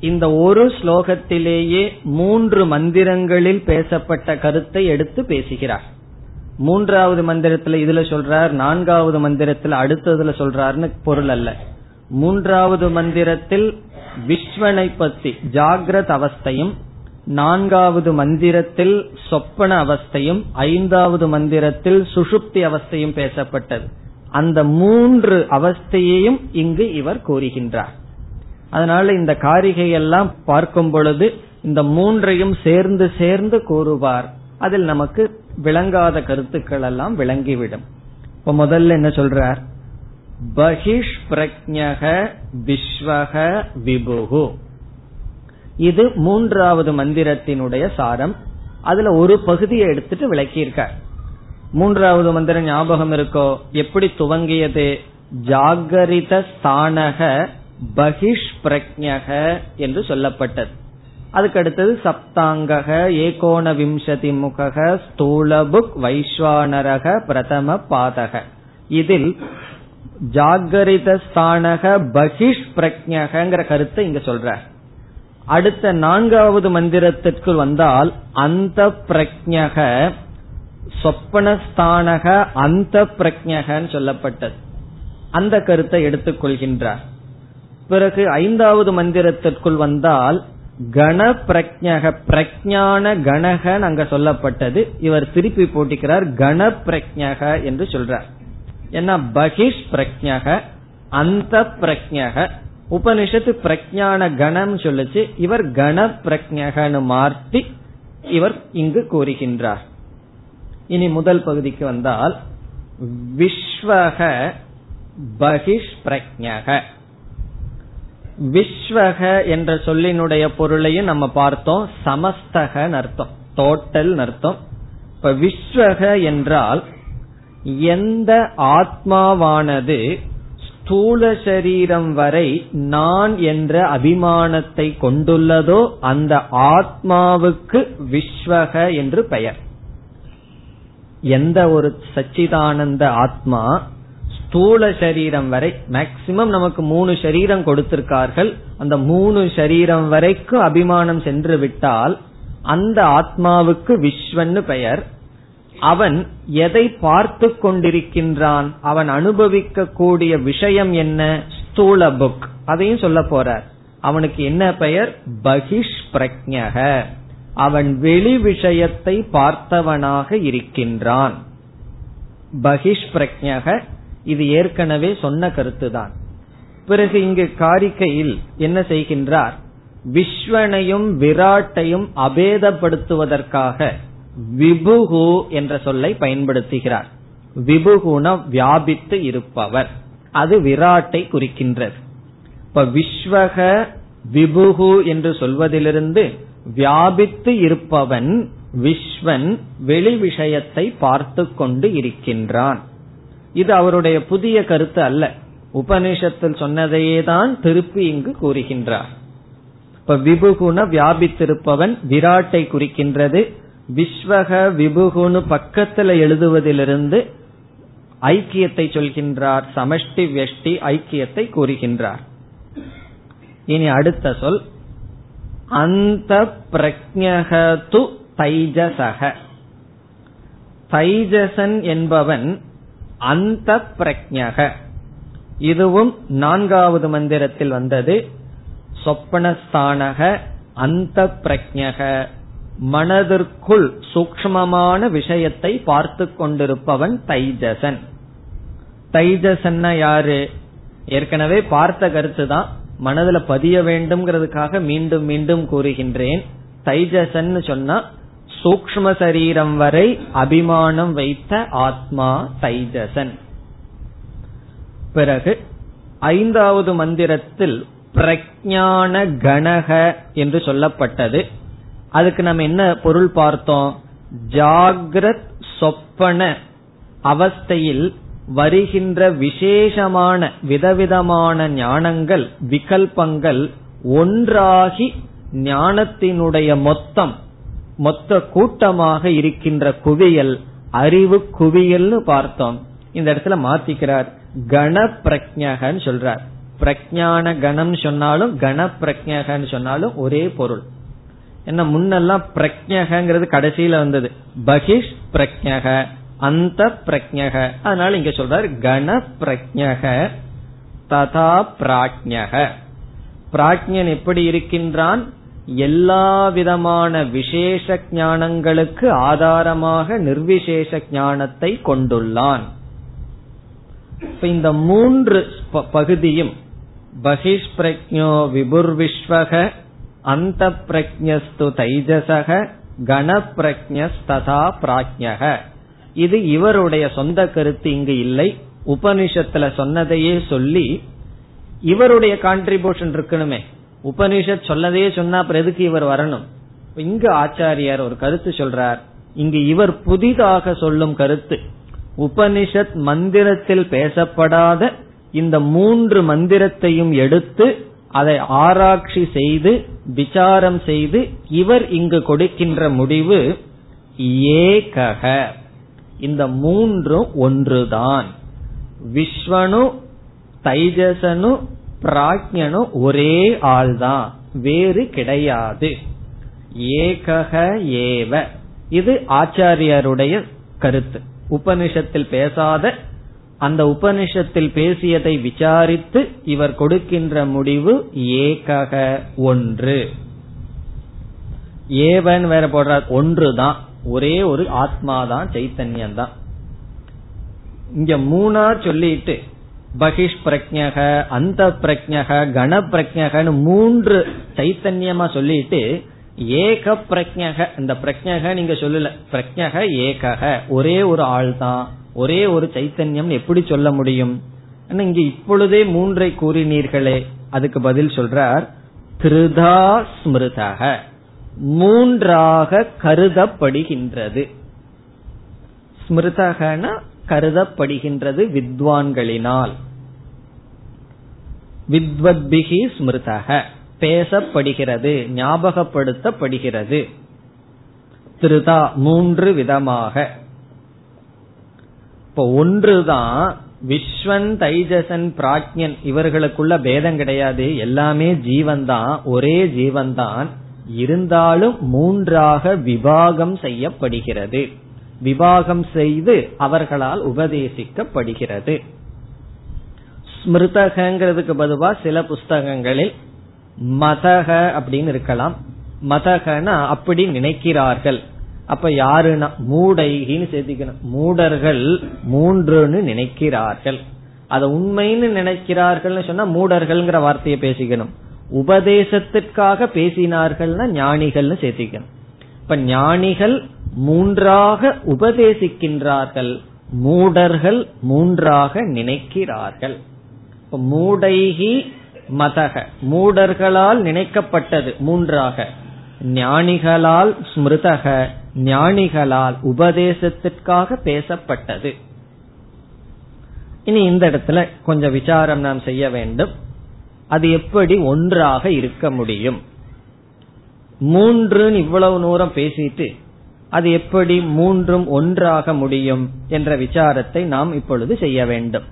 இந்த ஒரு ஸ்லோகத்திலேயே மூன்று மந்திரங்களில் பேசப்பட்ட கருத்தை எடுத்து பேசுகிறார். மூன்றாவது மந்திரத்துல இதுல சொல்றார் நான்காவது மந்திரத்துல அடுத்ததுல சொல்றாருன்னு பொருள் அல்ல. மூன்றாவது மந்திரத்தில் விஸ்வனை பத்தி ஜாகிரத அவஸ்தையும் நான்காவது மந்திரத்தில் சொப்பன அவஸ்தையும் ஐந்தாவது மந்திரத்தில் சுஷுப்தி அவஸ்தையும் பேசப்பட்டது. அந்த மூன்று அவஸ்தையையும் இங்கு இவர் கூறுகின்றார். அதனால இந்த காரிகையெல்லாம் பார்க்கும் பொழுது இந்த மூன்றையும் சேர்ந்து சேர்ந்து கூறுவார். அதில் நமக்கு விளங்காத கருத்துக்கள் எல்லாம் விளங்கிவிடும். இப்ப முதல்ல என்ன சொல்றார்? பகிஷ் பிரக்ஞக விஸ்வக விபுகு. இது மூன்றாவது மந்திரத்தினுடைய சாரம். அதுல ஒரு பகுதியை எடுத்துட்டு விளக்கியிருக்கார். மூன்றாவது மந்திரம் ஞாபகம் இருக்கோ? எப்படி துவங்கியது? ஜாகரித ஸ்தானக பகிஷ் பிரக்ஞக என்று சொல்லப்பட்டது. அதுக்கு அடுத்தது சப்தாங்கக ஏகோண விம்சதி முகக ஸ்தூலபுக் வைஸ்வானரக பிரதம பாதக. இதில் ஜாகரித ஸ்தானக பகிஷ் பிரக்ஞகங்கிற கருத்தை இங்க சொல்ற. அடுத்த நான்காவது மந்திரத்திற்கு வந்தால் அந்த பிரக்ஞக சொப்பனஸ்தானக அந்த பிரக்ஞகன்னு சொல்லப்பட்டது. அந்த கருத்தை எடுத்துக்கொள்கின்றார் பிறகு ஐந்தாவது மந்திரத்திற்குள் வந்தால் கண பிரஜக பிரஜான கணகன் அங்க சொல்லப்பட்டது. இவர் திருப்பி போட்டிக்கிறார் கண பிரஜக என்று சொல்றார். ஏன்னா பகிஷ் பிரக்ஞக அந்த பிரக்ஞக உபனிஷத்து பிரஜான கணம் சொல்லுச்சு இவர் கண பிரஜகனு மாற்றி இவர் இங்கு கூறுகின்றார். இனி முதல் பகுதிக்கு வந்தால் விஸ்வக பகிஷ் பிரஜக விஸ்வக என்ற சொல்லினுடைய பொருளையும் நம்ம பார்த்தோம் சமஸ்தக அர்த்தம் டோட்டல் அர்த்தம். இப்ப விஸ்வக என்றால் எந்த ஆத்மாவானது ஸ்தூல சரீரம் வரை நான் என்ற அபிமானத்தை கொண்டுள்ளதோ அந்த ஆத்மாவுக்கு விஸ்வக என்று பெயர். எந்த ஒரு சச்சிதானந்த ஆத்மா ஸ்தூல சரீரம் வரை மேக்சிமம் நமக்கு மூணு சரீரம் கொடுத்திருக்கார்கள். அந்த மூணு சரீரம் வரைக்கும் அபிமானம் சென்று விட்டால் அந்த ஆத்மாவுக்கு விஸ்வன்னு பெயர். அவன் எதை பார்த்து கொண்டிருக்கின்றான் அவன் அனுபவிக்க கூடிய விஷயம் என்ன? ஸ்தூல புக். அதையும் சொல்ல போறார். அவனுக்கு என்ன பெயர்? பகிஷ் பிரக்ஞக அவன் வெளி விஷயத்தை பார்த்தவனாக இருக்கின்றான். பகிஷ் பிரக்ஞக இது ஏற்கனவே சொன்ன கருத்துதான். பிறகு இங்கு காரிக்கையில் என்ன செய்கின்றார்? விஸ்வனையும் விராட்டையும் அபேதப்படுத்துவதற்காக விபுகு என்ற சொல்லை பயன்படுத்துகிறார். விபுகுன வியாபித்து இருப்பவர். அது விராட்டை குறிக்கின்றது. இப்ப விஸ்வக விபுகு என்று சொல்வதிலிருந்து வியாபித்து இருப்பவன் விஸ்வன் வெளி விஷயத்தை பார்த்து கொண்டு இருக்கின்றான். இது அவருடைய புதிய கருத்து அல்ல. உபனிஷத்தில் சொன்னதையே தான் திருப்பி இங்கு கூறுகின்றார். இப்ப விபுகுன வியாபித்திருப்பவன் விராட்டை குறிக்கின்றது. விஸ்வக விபுகுனு பக்கத்துல எழுதுவதிலிருந்து ஐக்கியத்தை சொல்கின்றார் சமஷ்டி வெஷ்டி ஐக்கியத்தை கூறுகின்றார். இனி அடுத்த சொல் அந்த பிரஜகது தைஜசக. தைஜசன் என்பவன் அந்த பிரஜக இதுவும் நான்காவது மந்திரத்தில் வந்தது சொப்பனஸ்தானக அந்த பிரஜக மனதிற்குள் சூக்மமான விஷயத்தை பார்த்து கொண்டிருப்பவன் தைஜசன். தைஜசன்னா யாரு? ஏற்கனவே பார்த்த கருத்து தான். மனதுல பதிய வேண்டும்ங்கிறதுக்காக மீண்டும் மீண்டும் கூறுகின்றேன். தைஜசன் சொன்னா சூக்ம சரீரம் வரை அபிமானம் வைத்த ஆத்மா தைஜசன். பிறகு ஐந்தாவது மந்திரத்தில் பிரஜான கணக என்று சொல்லப்பட்டது. அதுக்கு நம்ம என்ன பொருள் பார்த்தோம்? ஜாகிரத் சொப்பன அவஸ்தையில் வருகின்ற விசேஷமான விதவிதமான ஞானங்கள் விகல்பங்கள் ஒன்றாகி ஞானத்தினுடைய மொத்தம் மொத்த கூட்டமாக இருக்கின்ற குவியல் அறிவு குவியல்னு பார்த்தோம். இந்த இடத்துல மாத்திக்கிறார். கண பிரஜகன்னு சொல்றார். பிரஜான கணம் சொன்னாலும் கண பிரஜகன்னு சொன்னாலும் ஒரே பொருள். என்ன முன்னெல்லாம் பிரக்ஞகங்கிறது கடைசியில வந்தது. பகிஷ் பிரக்ஞக அந்த பிரக்ஞக. அதனால இங்க சொல்றாரு கண பிரக்ஞக ததா பிராஜ்யக பிராஜ்யன் எப்படி இருக்கின்றான்? எல்லா விதமான விசேஷ ஞானங்களுக்கு ஆதாரமாக நிர்விசேஷ ஞானத்தை கொண்டுள்ளான். இந்த மூன்று பகுதியும் பகிஷ் விபுர் விபுர்விஸ்வக அந்த பிரஜஸ்து தைஜசக கண பிரஜஸ்ததா பிராஜ்யக இது இவருடைய சொந்த கருத்து இங்கு இல்லை. உபனிஷத்துல சொன்னதையே சொல்லி இவருடைய கான்ட்ரிபியூஷன் இருக்கணுமே. உபனிஷத் சொன்னதையே சொன்னா அப்புறம் எதுக்கு இவர் வரணும்? இங்கு ஆச்சாரியார் ஒரு கருத்து சொல்றார். இங்கு இவர் புதிதாக சொல்லும் கருத்து. உபனிஷத் மந்திரத்தில் பேசப்படாத இந்த மூன்று மந்திரத்தையும் எடுத்து அதை ஆராய்ச்சி செய்து விசாரம் செய்து இவர் இங்கு கொடுக்கின்ற முடிவு ஏகக. இந்த மூன்றும் ஒன்றுதான். விஸ்வனு தைஜசனு பிராஜ்யனு ஒரே ஆள்தான். வேறு கிடையாது. ஏகக ஏவ. இது ஆச்சாரியருடைய கருத்து. உபனிஷத்தில் பேசாத அந்த உபனிஷத்தில் பேசியதை விசாரித்து இவர் கொடுக்கின்ற முடிவு ஏகக ஒன்று. ஏவன் வேற போடுறார் ஒன்றுதான். ஒரே ஒரு ஆத்மாதான் சைத்தன்யம் தான் இங்க மூணா சொல்லிட்டு பகிஷ் பிரஜக அந்த பிரஜக கண பிரஜகன்னு மூன்று சைத்தன்யமா சொல்லிட்டு ஏக பிரஜக இந்த பிரஜக நீங்க சொல்லல பிரஜக ஏகக ஒரே ஒரு ஆள் தான் ஒரே ஒரு சைத்தன்யம் எப்படி சொல்ல முடியும்? இங்க இப்பொழுதே மூன்றை கூறினீர்களே அதுக்கு பதில் சொல்றார் திருதா ஸ்மிருதக. மூன்றாக கருதப்படுகின்றது. ஸ்மிருதகன கருதப்படுகின்றது வித்வான்களினால். வித்வத்பிகி ஸ்மிருதக. பேசப்படுகிறது ஞாபகப்படுத்தப்படுகிறது. திருதா மூன்று விதமாக. இப்போ ஒன்றுதான் விஸ்வன் தைஜசன் பிராக்ஞன் இவர்களுக்குள்ள பேதம் கிடையாது. எல்லாமே ஜீவன் தான் ஒரே ஜீவன் தான் இருந்தாலும் மூன்றாக விவாகம் செய்யப்படுகிறது. விவாகம் செய்து அவர்களால் உபதேசிக்கப்படுகிறது. ஸ்மிருதகங்கிறதுக்கு பதுவா சில புஸ்தகங்களில் மதக அப்படின்னு இருக்கலாம். மதகன அப்படி நினைக்கிறார்கள். அப்ப யாருன்னா மூடைகின்னு சேர்த்திக்கணும். மூடர்கள் மூன்றுன்னு நினைக்கிறார்கள். அதை உண்மைன்னு நினைக்கிறார்கள் சொன்னா மூடர்கள்ங்கிற வார்த்தையை பேசிக்கணும். உபதேசத்திற்காக பேசினார்கள்னா ஞானிகள்னு சேர்த்திக்கணும். இப்ப ஞானிகள் மூன்றாக உபதேசிக்கின்றார்கள். மூடர்கள் மூன்றாக நினைக்கிறார்கள். மூடைகி மதக மூடர்களால் நினைக்கப்பட்டது மூன்றாக. ஞானிகளால் ஸ்மிருதக ஞானிகளால் உபதேசத்திற்காக பேசப்பட்டது. இனி இந்த இடத்துல கொஞ்சம் விசாரம் நாம் செய்ய வேண்டும். அது எப்படி ஒன்றாக இருக்க முடியும்? மூன்றுன்னு இவ்வளவு தூரம் பேசிட்டு அது எப்படி மூன்றும் ஒன்றாக முடியும் என்ற விசாரத்தை நாம் இப்பொழுது செய்ய வேண்டும்.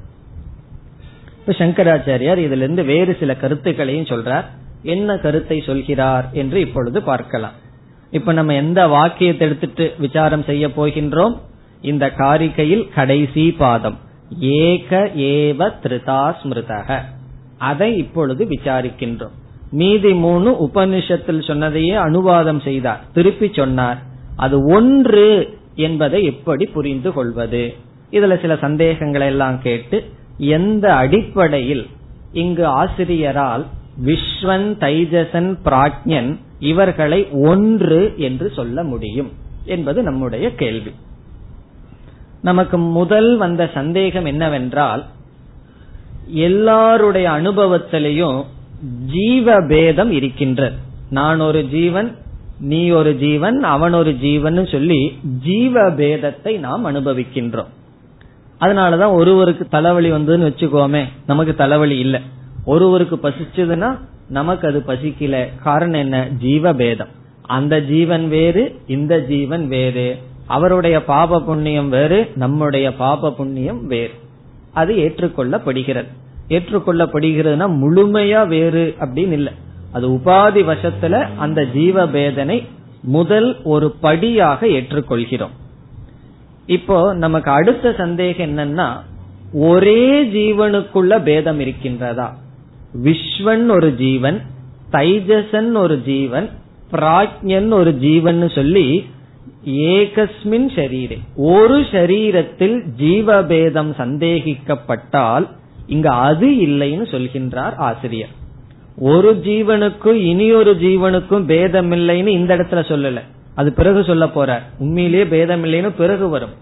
இப்ப சங்கராச்சாரியார் இதிலிருந்து வேறு சில கருத்துக்களையும் சொல்றார். என்ன கருத்தை சொல்கிறார் என்று இப்பொழுது பார்க்கலாம். இப்ப நம்ம எந்த வாக்கியத்தை எடுத்துட்டு விசாரம் செய்ய போகின்றோம்? இந்த காரிகையில் கடைசி பாதம். ஏக ஏவ திருதா ஸ்மிருதக. அதை இப்பொழுது விசாரிக்கின்றோம். மீதி மூணு உபனிஷத்தில் சொன்னதையே அனுவாதம் செய்தார். திருப்பி சொன்னார். அது ஒன்று என்பதை எப்படி புரிந்து கொள்வது? இதுல சில சந்தேகங்களை எல்லாம் கேட்டு எந்த அடிப்படையில் இங்கு ஆசிரியரால் விஸ்வன் தைஜசன் பிராக்ஞன் இவர்களை ஒன்று என்று சொல்ல முடியும் என்பது நம்முடைய கேள்வி. நமக்கு முதல் வந்த சந்தேகம் என்னவென்றால் எல்லாருடைய அனுபவத்திலையும் ஜீவ பேதம் இருக்கின்றது. நான் ஒரு ஜீவன் நீ ஒரு ஜீவன் அவன் ஒரு ஜீவன் சொல்லி ஜீவ பேதத்தை நாம் அனுபவிக்கின்றோம். அதனாலதான் ஒருவருக்கு தலைவலி வந்ததுன்னு வச்சுக்கோமே நமக்கு தலைவலி இல்லை. ஒருவருக்கு பசிச்சதுன்னா நமக்கு அது பசிக்கல காரணம் என்ன? ஜீவ பேதம் அந்த ஜீவன் வேறு இந்த ஜீவன் வேறு. அவருடைய பாப புண்ணியம் வேறு நம்முடைய பாப புண்ணியம் வேறு. அது ஏற்றுக்கொள்ளப்படுகிறது. ஏற்றுக்கொள்ளப்படுகிறதுனா முழுமையா வேறு அப்படின்னு இல்லை. அது உபாதி வசத்துல அந்த ஜீவ பேதனை முதல் ஒரு படியாக ஏற்றுக்கொள்கிறோம். இப்போ நமக்கு அடுத்த சந்தேகம் என்னன்னா ஒரே ஜீவனுக்குள்ள பேதம் இருக்கின்றதா? விஸ்வன் ஒரு ஜீவன் தைஜசன் ஒரு ஜீவன் பிராஜ்யன் ஒரு ஜீவன் சொல்லி ஏகஸ்மின் ஷரீரே. ஒரு ஷரீரத்தில் ஜீவபேதம் சந்தேகிக்கப்பட்டால் இங்க அது இல்லைன்னு சொல்கின்றார் ஆசிரியர். ஒரு ஜீவனுக்கும் இனி ஒரு ஜீவனுக்கும் பேதம் இல்லைன்னு இந்த இடத்துல சொல்லல. அது பிறகு சொல்ல போறார். உண்மையிலேயே பேதம் இல்லைன்னு பிறகு வரும்.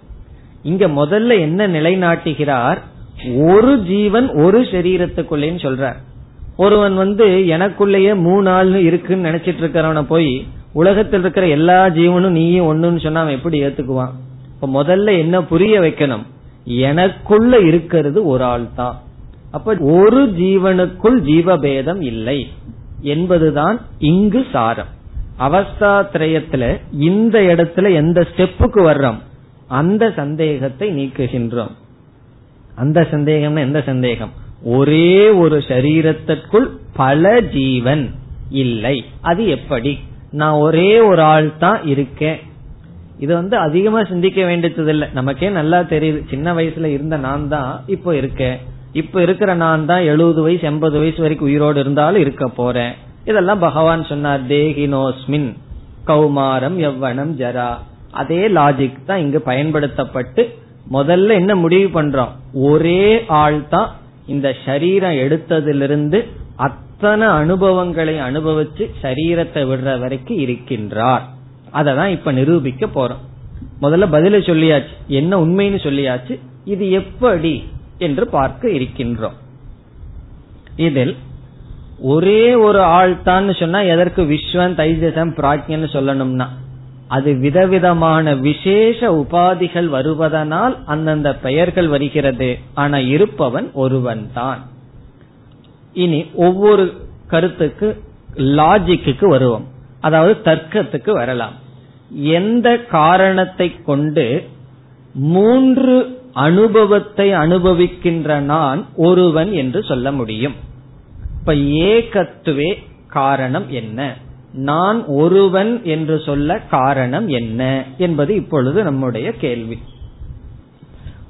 இங்க முதல்ல என்ன நிலைநாட்டுகிறார்? ஒரு ஜீவன் ஒரு சரீரத்துக்குள்ளேன்னு சொல்றார். ஒருவன் வந்து எனக்குள்ளேயே மூணு ஆள் இருக்குன்னு நினைச்சிட்டு இருக்கிறவன போய் உலகத்தில் இருக்கிற எல்லா ஜீவனும் நீயும் ஒண்ணுன்னு சொன்னா அவன் எப்படி ஏத்துக்குவான்? இப்ப முதல்ல என்ன புரிய வைக்கணும்? எனக்குள்ள இருக்கிறது ஒரு ஆள் தான். அப்ப ஒரு ஜீவனுக்குள் ஜீவபேதம் இல்லை என்பதுதான் இங்கு சாரம். அவஸ்தா திரயத்துல இந்த இடத்துல எந்த ஸ்டெப்புக்கு வர்றோம்? அந்த சந்தேகத்தை நீக்குகின்றோம். அந்த சந்தேகம் எந்த சந்தேகம்? ஒரே ஒரு சரீரத்திற்குள் பல ஜீவன் இல்லை. அது எப்படி? நான் ஒரே ஒரு ஆள் தான் இருக்கேன். இது வந்து அதிகமா சிந்திக்க வேண்டியது இல்லை நமக்கே நல்லா தெரியுது. சின்ன வயசுல இருந்த நான் தான் இப்போ இருக்கேன். இப்ப இருக்கிற நான் தான் எழுபது வயசு எண்பது வயசு வரைக்கும் உயிரோடு இருந்தாலும் இருக்க போறேன். இதெல்லாம் பகவான் சொன்னார் தேகினோஸ்மின் கௌமாரம் எவ்வனம் ஜரா. அதே லாஜிக் தான் இங்கு பயன்படுத்தப்பட்டு முதல்ல என்ன முடிவு பண்றோம்? ஒரே ஆள் தான் இந்த சரீரம் எடுத்ததிலிருந்து அத்தனை அனுபவங்களை அனுபவிச்சு சரீரத்தை விடுற வரைக்கும் இருக்கின்றார். அததான் இப்ப நிரூபிக்க போறோம். முதல்ல பதில சொல்லியாச்சு. என்ன உண்மைன்னு சொல்லியாச்சு. இது எப்படி என்று பார்க்க இருக்கின்றோம். இதில் ஒரே ஒரு ஆள் தான் சொன்னா எதற்கு விஸ்வன் தைஜசம் பிராக்யன்னு சொல்லணும்னா அது விதவிதமான விசேஷ உபாதிகள் வருவதனால் அந்தந்த பெயர்கள் வருகிறது. ஆனா இருப்பவன் ஒருவன் தான் இனி ஒவ்வொரு கருத்துக்கு லாஜிக்கு வருவோம். அதாவது தர்க்கத்துக்கு வரலாம். எந்த காரணத்தை கொண்டு மூன்று அனுபவத்தை அனுபவிக்கின்ற நான் ஒருவன் என்று சொல்ல முடியும். இப்ப ஏகத்துவே காரணம் என்ன? நான் ஒருவன் என்று சொல்ல காரணம் என்ன என்பது இப்பொழுது நம்முடைய கேள்வி.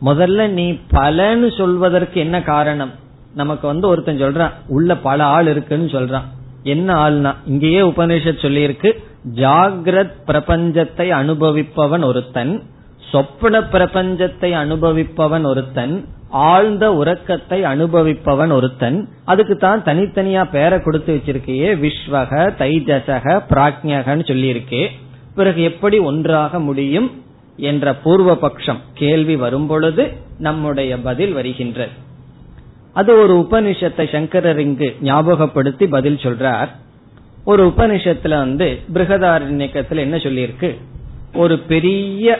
முதல்ல நீ பலன்னு சொல்வதற்கு என்ன காரணம்? நமக்கு வந்து ஒருத்தன் சொல்றான் உள்ள பல ஆள் இருக்குன்னு சொல்றான். என்ன ஆள்னா இங்கேயே உபநிஷத் சொல்லியிருக்கு ஜாகிரத் பிரபஞ்சத்தை அனுபவிப்பவன் ஒருத்தன் சொப்பன பிரபஞ்சத்தை அனுபவிப்பவன் ஒருத்தன் ஆழ்ந்த உறக்கத்தை அனுபவிப்பவன் ஒருத்தன் அதுக்கு தான் தனித்தனியா பேரை கொடுத்து வச்சிருக்கையே விஸ்வக தைஜசக பிராக்ஞகன்னு சொல்லியிருக்கே. பிறகு எப்படி ஒன்றாக முடியும் என்ற பூர்வ பட்சம் கேள்வி வரும் பொழுது நம்முடைய பதில் வருகின்றது. அது ஒரு உபனிஷத்தை சங்கரர் இங்கு ஞாபகப்படுத்தி பதில் சொல்றார். ஒரு உபனிஷத்துல வந்து பிருகதாரண்யக்கத்துல என்ன சொல்லியிருக்கு? ஒரு பெரிய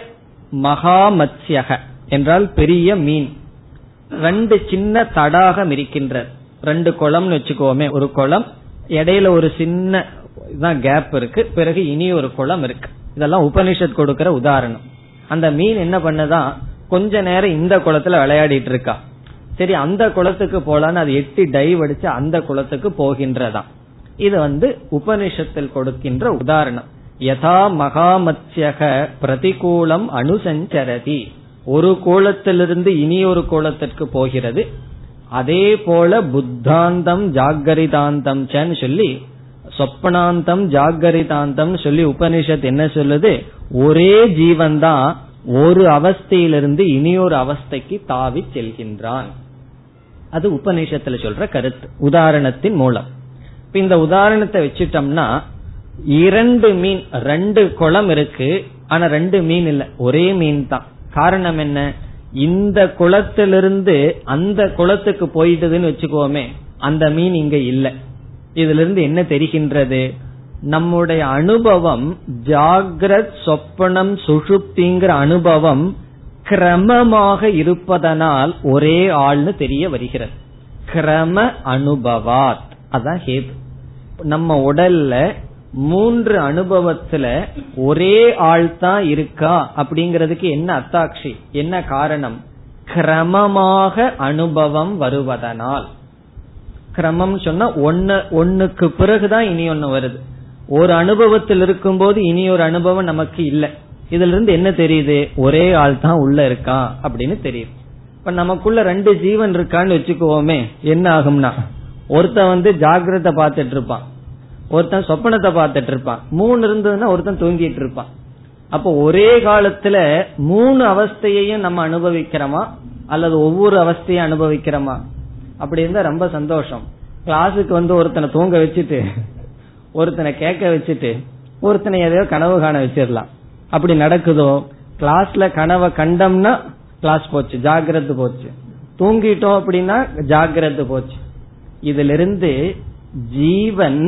மகாமத்யக என்றால் பெரிய மீன். ரெண்டு சின்ன தடாகம் இருக்கின்றது ரெண்டு குளம்னு வச்சுக்கோமே ஒரு குளம் இடையில ஒரு சின்ன கேப் இருக்கு பிறகு இனி ஒரு குளம் இருக்கு. இதெல்லாம் உபனிஷத் கொடுக்கிற உதாரணம். அந்த மீன் என்ன பண்ணுதான் கொஞ்ச நேரம் இந்த குளத்துல விளையாடிட்டு இருக்கா. சரி அந்த குளத்துக்கு போலான்னு அது எட்டி டைவ் அடிச்சு அந்த குளத்துக்கு போகின்றதாம். இது வந்து உபனிஷத்தில் கொடுக்கின்ற உதாரணம். யதா மகாமத்யக பிரதிகூலம் அனுசஞ்சரதி. ஒரு கோலத்திலிருந்து இனி ஒரு கோலத்திற்கு போகிறது. அதே போல புத்தாந்தம் ஜாகரிதாந்தம் சொல்லி சொப்பனாந்தம் ஜாகரிதாந்தம் சொல்லி உபனிஷத் என்ன சொல்லுது? ஒரே ஜீவன் தான் ஒரு அவஸ்தையிலிருந்து இனியொரு அவஸ்தைக்கு தாவி செல்கின்றான். அது உபநிஷத்துல சொல்ற கருத்து உதாரணத்தின் மூலம். இந்த உதாரணத்தை வச்சுட்டோம்னா இரண்டு மீன் ரெண்டு குளம் இருக்கு ஆனா ரெண்டு மீன் இல்ல ஒரே மீன் தான். காரணம் என்ன? இந்த குளத்திலிருந்து அந்த குளத்துக்கு போயிட்டதுன்னு வச்சுக்கோமே அந்த மீன் இங்க இல்ல. இதுல இருந்து என்ன தெரிகின்றது? நம்முடைய அனுபவம் ஜாகிரத் சொப்பனம் சுஷுப்திங்கிற அனுபவம் கிரமமாக இருப்பதனால் ஒரே ஆள்னு தெரிய வருகிறது. கிரம அனுபவாத். அதான் ஹேது. நம்ம உடல்ல மூன்று அனுபவத்துல ஒரே ஆள் தான் இருக்கா அப்படிங்கறதுக்கு என்ன அத்தாட்சி? என்ன காரணம்? கிரமமாக அனுபவம் வருவதனால். கிரமம் சொன்னா ஒன்னு ஒன்னுக்கு பிறகுதான் இனி ஒன்னு வருது. ஒரு அனுபவத்தில் இருக்கும் போது இனி ஒரு அனுபவம் நமக்கு இல்லை. இதுல இருந்து என்ன தெரியுது? ஒரே ஆள் தான் உள்ள இருக்கா அப்படின்னு தெரியுது. இப்ப நமக்குள்ள ரெண்டு ஜீவன் இருக்கான்னு வச்சுக்குவோமே என்ன ஆகும்னா? ஒருத்தன் வந்து ஜாகிரத பாத்துட்டு இருப்பான். ஒருத்தன் சொப்பனத்தை பார்த்துட்டு இருப்பான் மூணு இருந்ததுன்னா ஒருத்தன் தூங்கிட்டு இருப்பான் அப்போ ஒரே காலத்துல மூணு அவஸ்தையையும் நம்ம அனுபவிக்கிறோமா? அல்லது ஒவ்வொரு அவஸ்தையும் அனுபவிக்கிறோமா? அப்படி இருந்தா ரொம்ப சந்தோஷம். கிளாஸுக்கு வந்து ஒருத்தனை தூங்க வச்சுட்டு ஒருத்தனை கேட்க வச்சுட்டு ஒருத்தனை எதையோ கனவு காண வச்சிடலாம். அப்படி நடக்குதோ? கிளாஸ்ல கனவை கண்டம்னா கிளாஸ் போச்சு ஜாகிரது போச்சு. தூங்கிட்டோம் அப்படின்னா ஜாகிரது போச்சு. இதுல இருந்து ஜீவன்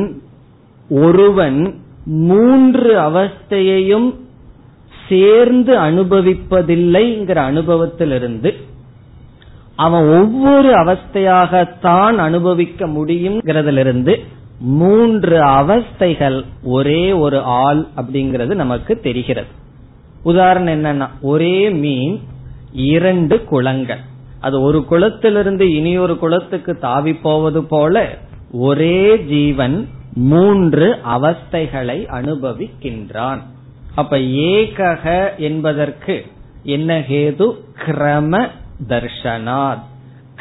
ஒருவன் மூன்று அவஸ்தையையும் சேர்ந்து அனுபவிப்பதில்லைங்கிற அனுபவத்திலிருந்து அவன் ஒவ்வொரு அவஸ்தையாகத்தான் அனுபவிக்க முடியுங்கிறதிலிருந்து மூன்று அவஸ்தைகள் ஒரே ஒரு ஆள் அப்படிங்கிறது நமக்கு தெரிகிறது. உதாரணம் என்னன்னா ஒரே மீன் இரண்டு குளங்கள். அது ஒரு குளத்திலிருந்து இனி ஒரு குளத்துக்கு தாவி போவது போல ஒரே ஜீவன் மூன்று அவஸ்தைகளை அனுபவிக்கின்றான். அப்ப ஏகக என்பதற்கு என்ன ஹேது? கிரம தர்ஷனாத்.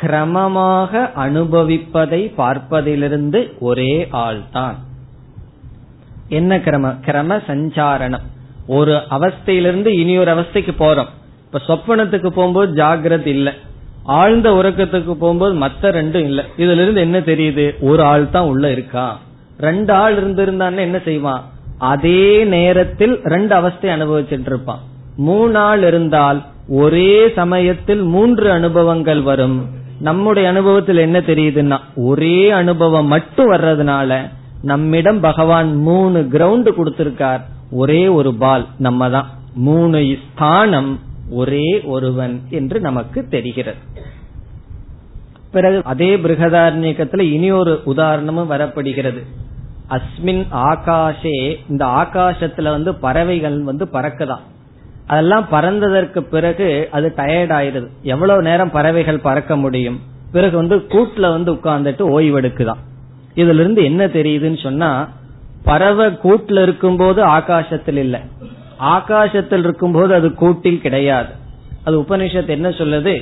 கிரமமாக அனுபவிப்பதை பார்ப்பதிலிருந்து ஒரே ஆள்தான். என்ன கிரம? கிரம சஞ்சாரணம். ஒரு அவஸ்தையிலிருந்து இனி ஒரு அவஸ்தைக்கு போறோம். இப்ப சொப்பனத்துக்கு போகும்போது ஜாகிரத் இல்ல. ஆழ்ந்த உறக்கத்துக்கு போகும்போது மத்த ரெண்டும் இல்ல. இதுல இருந்து என்ன தெரியுது? ஒரு ஆள் தான் உள்ள இருக்கா? ரெண்டு ஆள் இருந்திருந்தான்னு என்ன செய்வான்? அதே நேரத்தில் ரெண்டு அவஸ்தை அனுபவிச்சுட்டு இருப்பான் மூணு ஆள் இருந்தால் ஒரே சமயத்தில் மூன்று அனுபவங்கள் வரும். நம்முடைய அனுபவத்தில் என்ன தெரியுதுன்னா ஒரே அனுபவம் மட்டும் வர்றதுனால நம்மிடம் பகவான் மூணு கிரவுண்ட் கொடுத்திருக்கார். ஒரே ஒரு பால் நம்ம தான் மூணு ஸ்தானம் ஒரே ஒருவன் என்று நமக்கு தெரிகிறது. பிறகு அதே பிருகதாரண்யக்கத்துல இனி ஒரு உதாரணமும் வரப்படுகிறது. அஸ்மின் ஆகாஷே இந்த ஆகாசத்துல வந்து பறவைகள் வந்து பறக்குதான் அதெல்லாம் பறந்ததற்கு பிறகு அது டயர்ட் ஆயிருது எவ்வளவு நேரம் பறவைகள் பறக்க முடியும்? பிறகு வந்து கூட்டுல வந்து உட்கார்ந்துட்டு ஓய்வெடுக்குதான் இதுல இருந்து என்ன தெரியுதுன்னு சொன்னா பறவை கூட்டுல இருக்கும்போது ஆகாசத்தில் இல்லை. ஆகாசத்தில் இருக்கும்போது அது கூட்டில் கிடையாது. அது உபனிஷத்து என்ன சொல்லுது?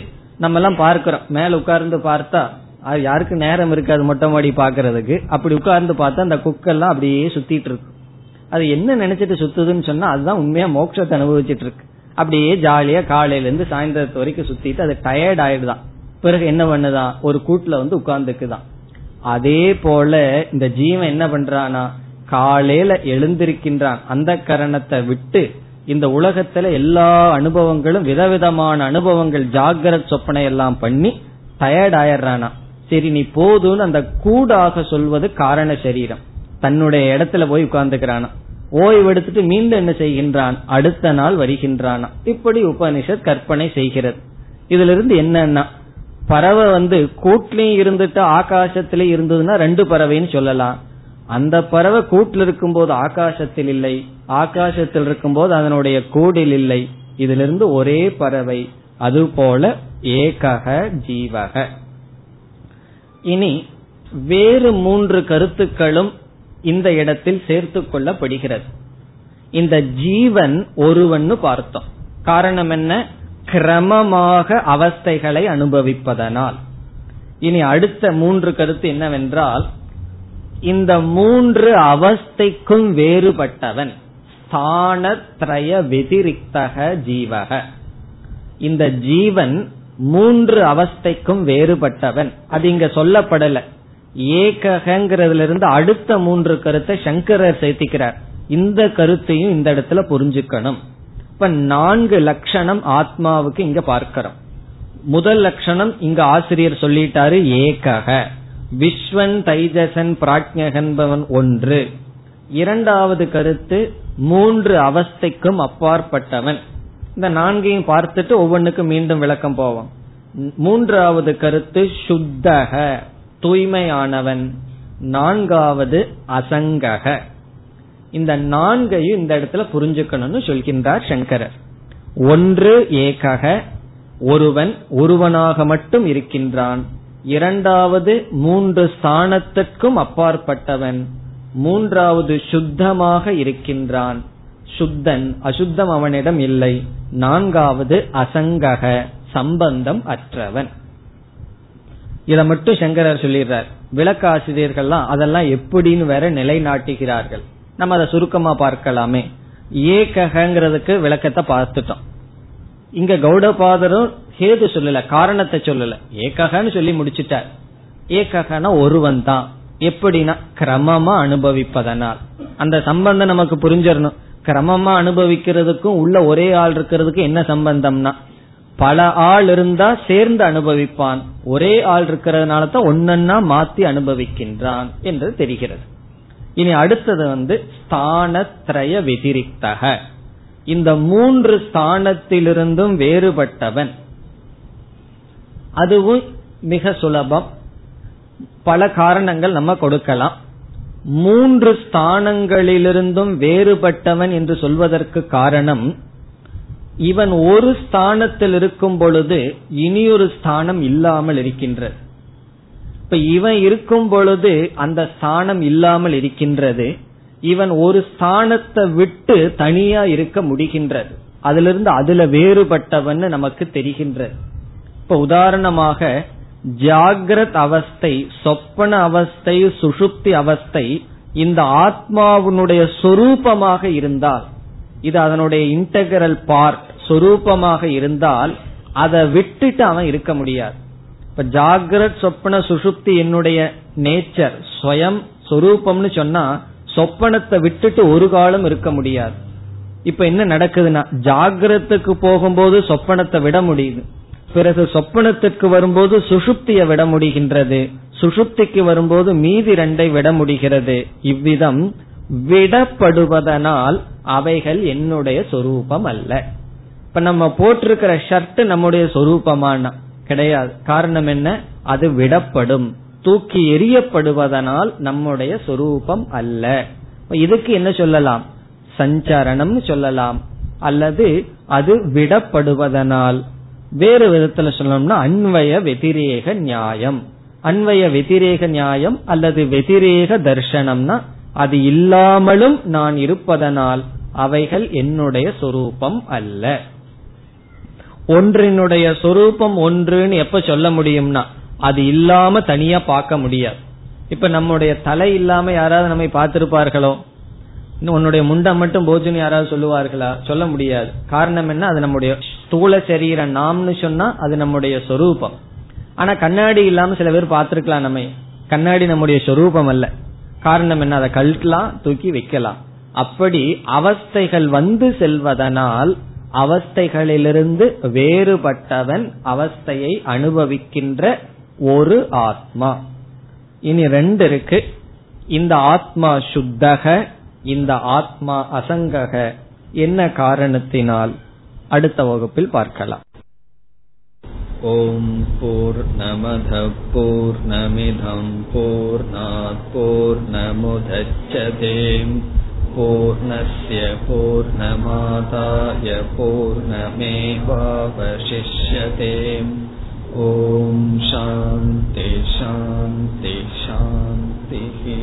நம்ம எல்லாம் பார்க்கிறோம். மேல உட்கார்ந்து பார்த்தா அது யாருக்கு நேரம் இருக்காது மொட்டை மாடி பாக்குறதுக்கு அப்படி உட்கார்ந்து பார்த்தா அந்த குக்கெல்லாம் அப்படியே சுத்திட்டு இருக்கு. அது என்ன நினைச்சிட்டு சுத்துதுன்னு சொன்னா அதுதான் உண்மையா மோட்சத்தை அனுபவிச்சிட்டு இருக்கு அப்படியே ஜாலியா காலையில இருந்து சாயந்தரத்து வரைக்கும் சுத்திட்டு அது டயர்ட் ஆயிடுதான். பிறகு என்ன பண்ணுதான்? ஒரு கூட்டுல வந்து உட்கார்ந்துக்குதான். அதே போல இந்த ஜீவன் என்ன பண்றானா காலையில எழுந்திருக்கின்றான். அந்த கரணத்தை விட்டு இந்த உலகத்துல எல்லா அனுபவங்களும் விதவிதமான அனுபவங்கள் ஜாகிரத் சொப்பனை எல்லாம் பண்ணி டயர்ட் ஆயிடுறானா. சரி நீ போதும்னு அந்த கூடாக சொல்வது காரண சரீரம். தன்னுடைய இடத்துல போய் உட்கார்ந்துக்கிறானா. ஓய்வெடுத்துட்டு மீண்டும் என்ன செய்கின்றான்? அடுத்த நாள் வருகின்றானா. இப்படி உபனிஷத் கற்பனை செய்கிறது. இதுல இருந்து என்னன்னா பறவை வந்து கூட்லயும் இருந்துட்டு ஆகாசத்திலே இருந்ததுன்னா ரெண்டு பறவைன்னு சொல்லலாம். அந்த பறவை கூட்டில் இருக்கும்போது ஆகாசத்தில் இல்லை. ஆகாசத்தில் இருக்கும்போது அதனுடைய கூடில் இல்லை. இதிலிருந்து ஒரே பறவை அதுபோல ஏகக ஜீவக. இனி வேறு மூன்று கருத்துக்களும் இந்த இடத்தில் சேர்த்து கொள்ளப்படுகிறது. இந்த ஜீவன் ஒருவன்னு பார்த்தோம். காரணம் என்ன? கிரமமாக அவஸ்தைகளை அனுபவிப்பதனால். இனி அடுத்த மூன்று கருத்து என்னவென்றால் இந்த மூன்று அவஸ்தைக்கும் வேறுபட்டவன். ஸ்தானத்ரய வெதிரிக்தக ஜீவக. இந்த ஜீவன் மூன்று அவஸ்தைக்கும் வேறுபட்டவன். அது இங்க சொல்லப்படல. ஏகங்கிறதுல இருந்து அடுத்த மூன்று கருத்தை சங்கரர் சேர்த்திக்கிறார். இந்த கருத்தையும் இந்த இடத்துல புரிஞ்சுக்கணும். இப்ப நான்கு லட்சணம் ஆத்மாவுக்கு இங்க பார்க்கிறோம். முதல் லட்சணம் இங்க ஆசிரியர் சொல்லிட்டாரு ஏகக. விஸ்வன் தைஜசன் பிராஜ்யகன்பவன் ஒன்று. இரண்டாவது கருத்து மூன்று அவஸ்தைக்கும் அப்பாற்பட்டவன். இந்த நான்கையும் பார்த்துட்டு ஒவ்வொன்றுக்கும் மீண்டும் விளக்கம் போவோம். மூன்றாவது கருத்து சுத்தக தூய்மையானவன். நான்காவது அசங்கக. இந்த நான்கையும் இந்த இடத்துல புரிஞ்சுக்கணும்னு சொல்கின்றார் சங்கரர். ஒன்று ஏகக. ஒருவன் ஒருவனாக மட்டும் இருக்கின்றான். இரண்டாவது மூன்று ஸ்தானத்திற்கும் அப்பாற்பட்டவன். மூன்றாவது சுத்தமாக இருக்கின்றான். சுத்தன் அசுத்தம் அவனிடம் இல்லை. நான்காவது அசங்கக சம்பந்தம் அற்றவன். இத மட்டும் சங்கரர் சொல்லிடுறார். விளக்காசிரியர்கள்லாம் அதெல்லாம் எப்படின்னு வேற நிலைநாட்டுகிறார்கள். நம்ம அதை சுருக்கமா பார்க்கலாமே. ஏகங்கிறதுக்கு விளக்கத்தை பார்த்துட்டோம். இங்க கௌடபாதரும் ஹேது சொல்லல காரணத்தை சொல்லல. ஏகன்னு சொல்லி முடிச்சிட்டார். ஏககனா ஒருவன் தான் எப்படின்னா கிரமமா அனுபவிப்பதனால். அந்த சம்பந்தம் நமக்கு புரிஞ்சிடணும் கிரமமா அனுபவிக்கிறதுக்கும் உள்ள ஒரே ஆள் இருக்கிறதுக்கு என்ன சம்பந்தம்னா பல ஆள் இருந்தா சேர்ந்து அனுபவிப்பான். ஒரே ஆள் இருக்கிறதுனால தான் ஒன்னொன்னா மாத்தி அனுபவிக்கின்றான் என்று தெரிகிறது. இனி அடுத்தது வந்து ஸ்தானத்ரய வெதிரிக்தக. இந்த மூன்று ஸ்தானத்திலிருந்தும் வேறுபட்டவன். அதுவும் மிக சுலபம். பல காரணங்கள் நம்ம கொடுக்கலாம். மூன்று ஸ்தானங்களிலிருந்தும் வேறுபட்டவன் என்று சொல்வதற்கு காரணம் இவன் ஒரு ஸ்தானத்தில் இருக்கும் பொழுது இனியொரு ஸ்தானம் இல்லாமல் இருக்கின்றது. இப்ப இவன் இருக்கும் பொழுது அந்த ஸ்தானம் இல்லாமல் இருக்கின்றது. இவன் ஒரு ஸ்தானத்தை விட்டு தனியா இருக்க முடிகின்றது. அதிலிருந்து அதுல வேறுபட்டவன் நமக்கு தெரிகின்றது. இப்ப உதாரணமாக ஜாகிரத் அவஸ்தை சொப்பன அவஸ்தை சுஷுப்தி அவஸ்தை இந்த ஆத்மாவினுடைய சொரூபமாக இருந்தால் இது அதனுடைய இன்டகரல் பார்ட் சொரூபமாக இருந்தால் அதை விட்டுட்டு அவன் இருக்க முடியாது. இப்ப ஜாகிரத் சொப்பன சுஷுப்தி என்னுடைய நேச்சர் ஸ்வயம் சொரூபம்னு சொன்னா சொப்பனத்தை விட்டுட்டு ஒரு காலம் இருக்க முடியாது. இப்ப என்ன நடக்குதுன்னா ஜாகிரத்துக்கு போகும்போது சொப்பனத்தை விட முடியுது. பிறகு சொப்பனத்திற்கு வரும்போது சுஷுப்தியை விட முடிகின்றது. சுஷுப்திக்கு வரும்போது மீதி ரெண்டை விட முடிகிறது. இவ்விதம் விடப்படுவதனால் அவைகள் என்னுடைய சொரூபம் அல்ல. இப்ப நம்ம போட்டிருக்கிற ஷர்ட் நம்முடைய சொரூபமான கிடையாது. காரணம் என்ன? அது விடப்படும். தூக்கி எரியப்படுவதனால் நம்முடைய சொரூபம் அல்ல. இதுக்கு என்ன சொல்லலாம்? சஞ்சரணம் சொல்லலாம். அல்லது அது விடப்படுவதனால். வேறு விதத்துல சொல்லணும்னா அன்வய வெதிரேக நியாயம். அன்வய வெதிரேக நியாயம் அல்லது வெதிரேக தர்சனம்னா அது இல்லாமலும் நான் இருப்பதனால் அவைகள் என்னுடைய சொரூபம் அல்ல. ஒன்றினுடைய சொரூபம் ஒன்றுன்னு எப்ப சொல்ல முடியும்னா அது இல்லாம தனியா பார்க்க முடியாது. இப்ப நம்முடைய தலை இல்லாம யாராவது நம்மை பார்த்திருப்பார்களோ? உன்னுடைய முண்டை மட்டும் போஜுன்னு யாராவது சொல்லுவார்களா? சொல்ல முடியாது. காரணம் என்ன? அது நம்முடைய ஸ்தூல சரீர நாம்னு சொன்னா அது நம்முடைய சொரூபம். ஆனா கண்ணாடி இல்லாம சில பேர் பார்த்திருக்கலாம் நம்ம. கண்ணாடி நம்முடைய சொரூபம் அல்ல. காரணம் என்ன? அதை கழட்டலாம் தூக்கி வைக்கலாம். அப்படி அவஸ்தைகள் வந்து செல்வதனால் அவஸ்தைகளிலிருந்து வேறுபட்டவன் அவஸ்தையை அனுபவிக்கின்ற ஒரு ஆத்மா. இனி ரெண்டு இருக்கு. இந்த ஆத்மா சுத்தக இந்த ஆத்மா அசங்கக என்ன காரணத்தினால்? அடுத்த வகுப்பில் பார்க்கலாம். ஓம் போர் நமத போர் நமிதம் போர் போர் நமுதச்சதேம் பூர்ணய பூர்ணமாதாய பூர்ணமேவாவசிஷ்யதேம். ஓம் சாந்தி சாந்தி சாந்திஹி.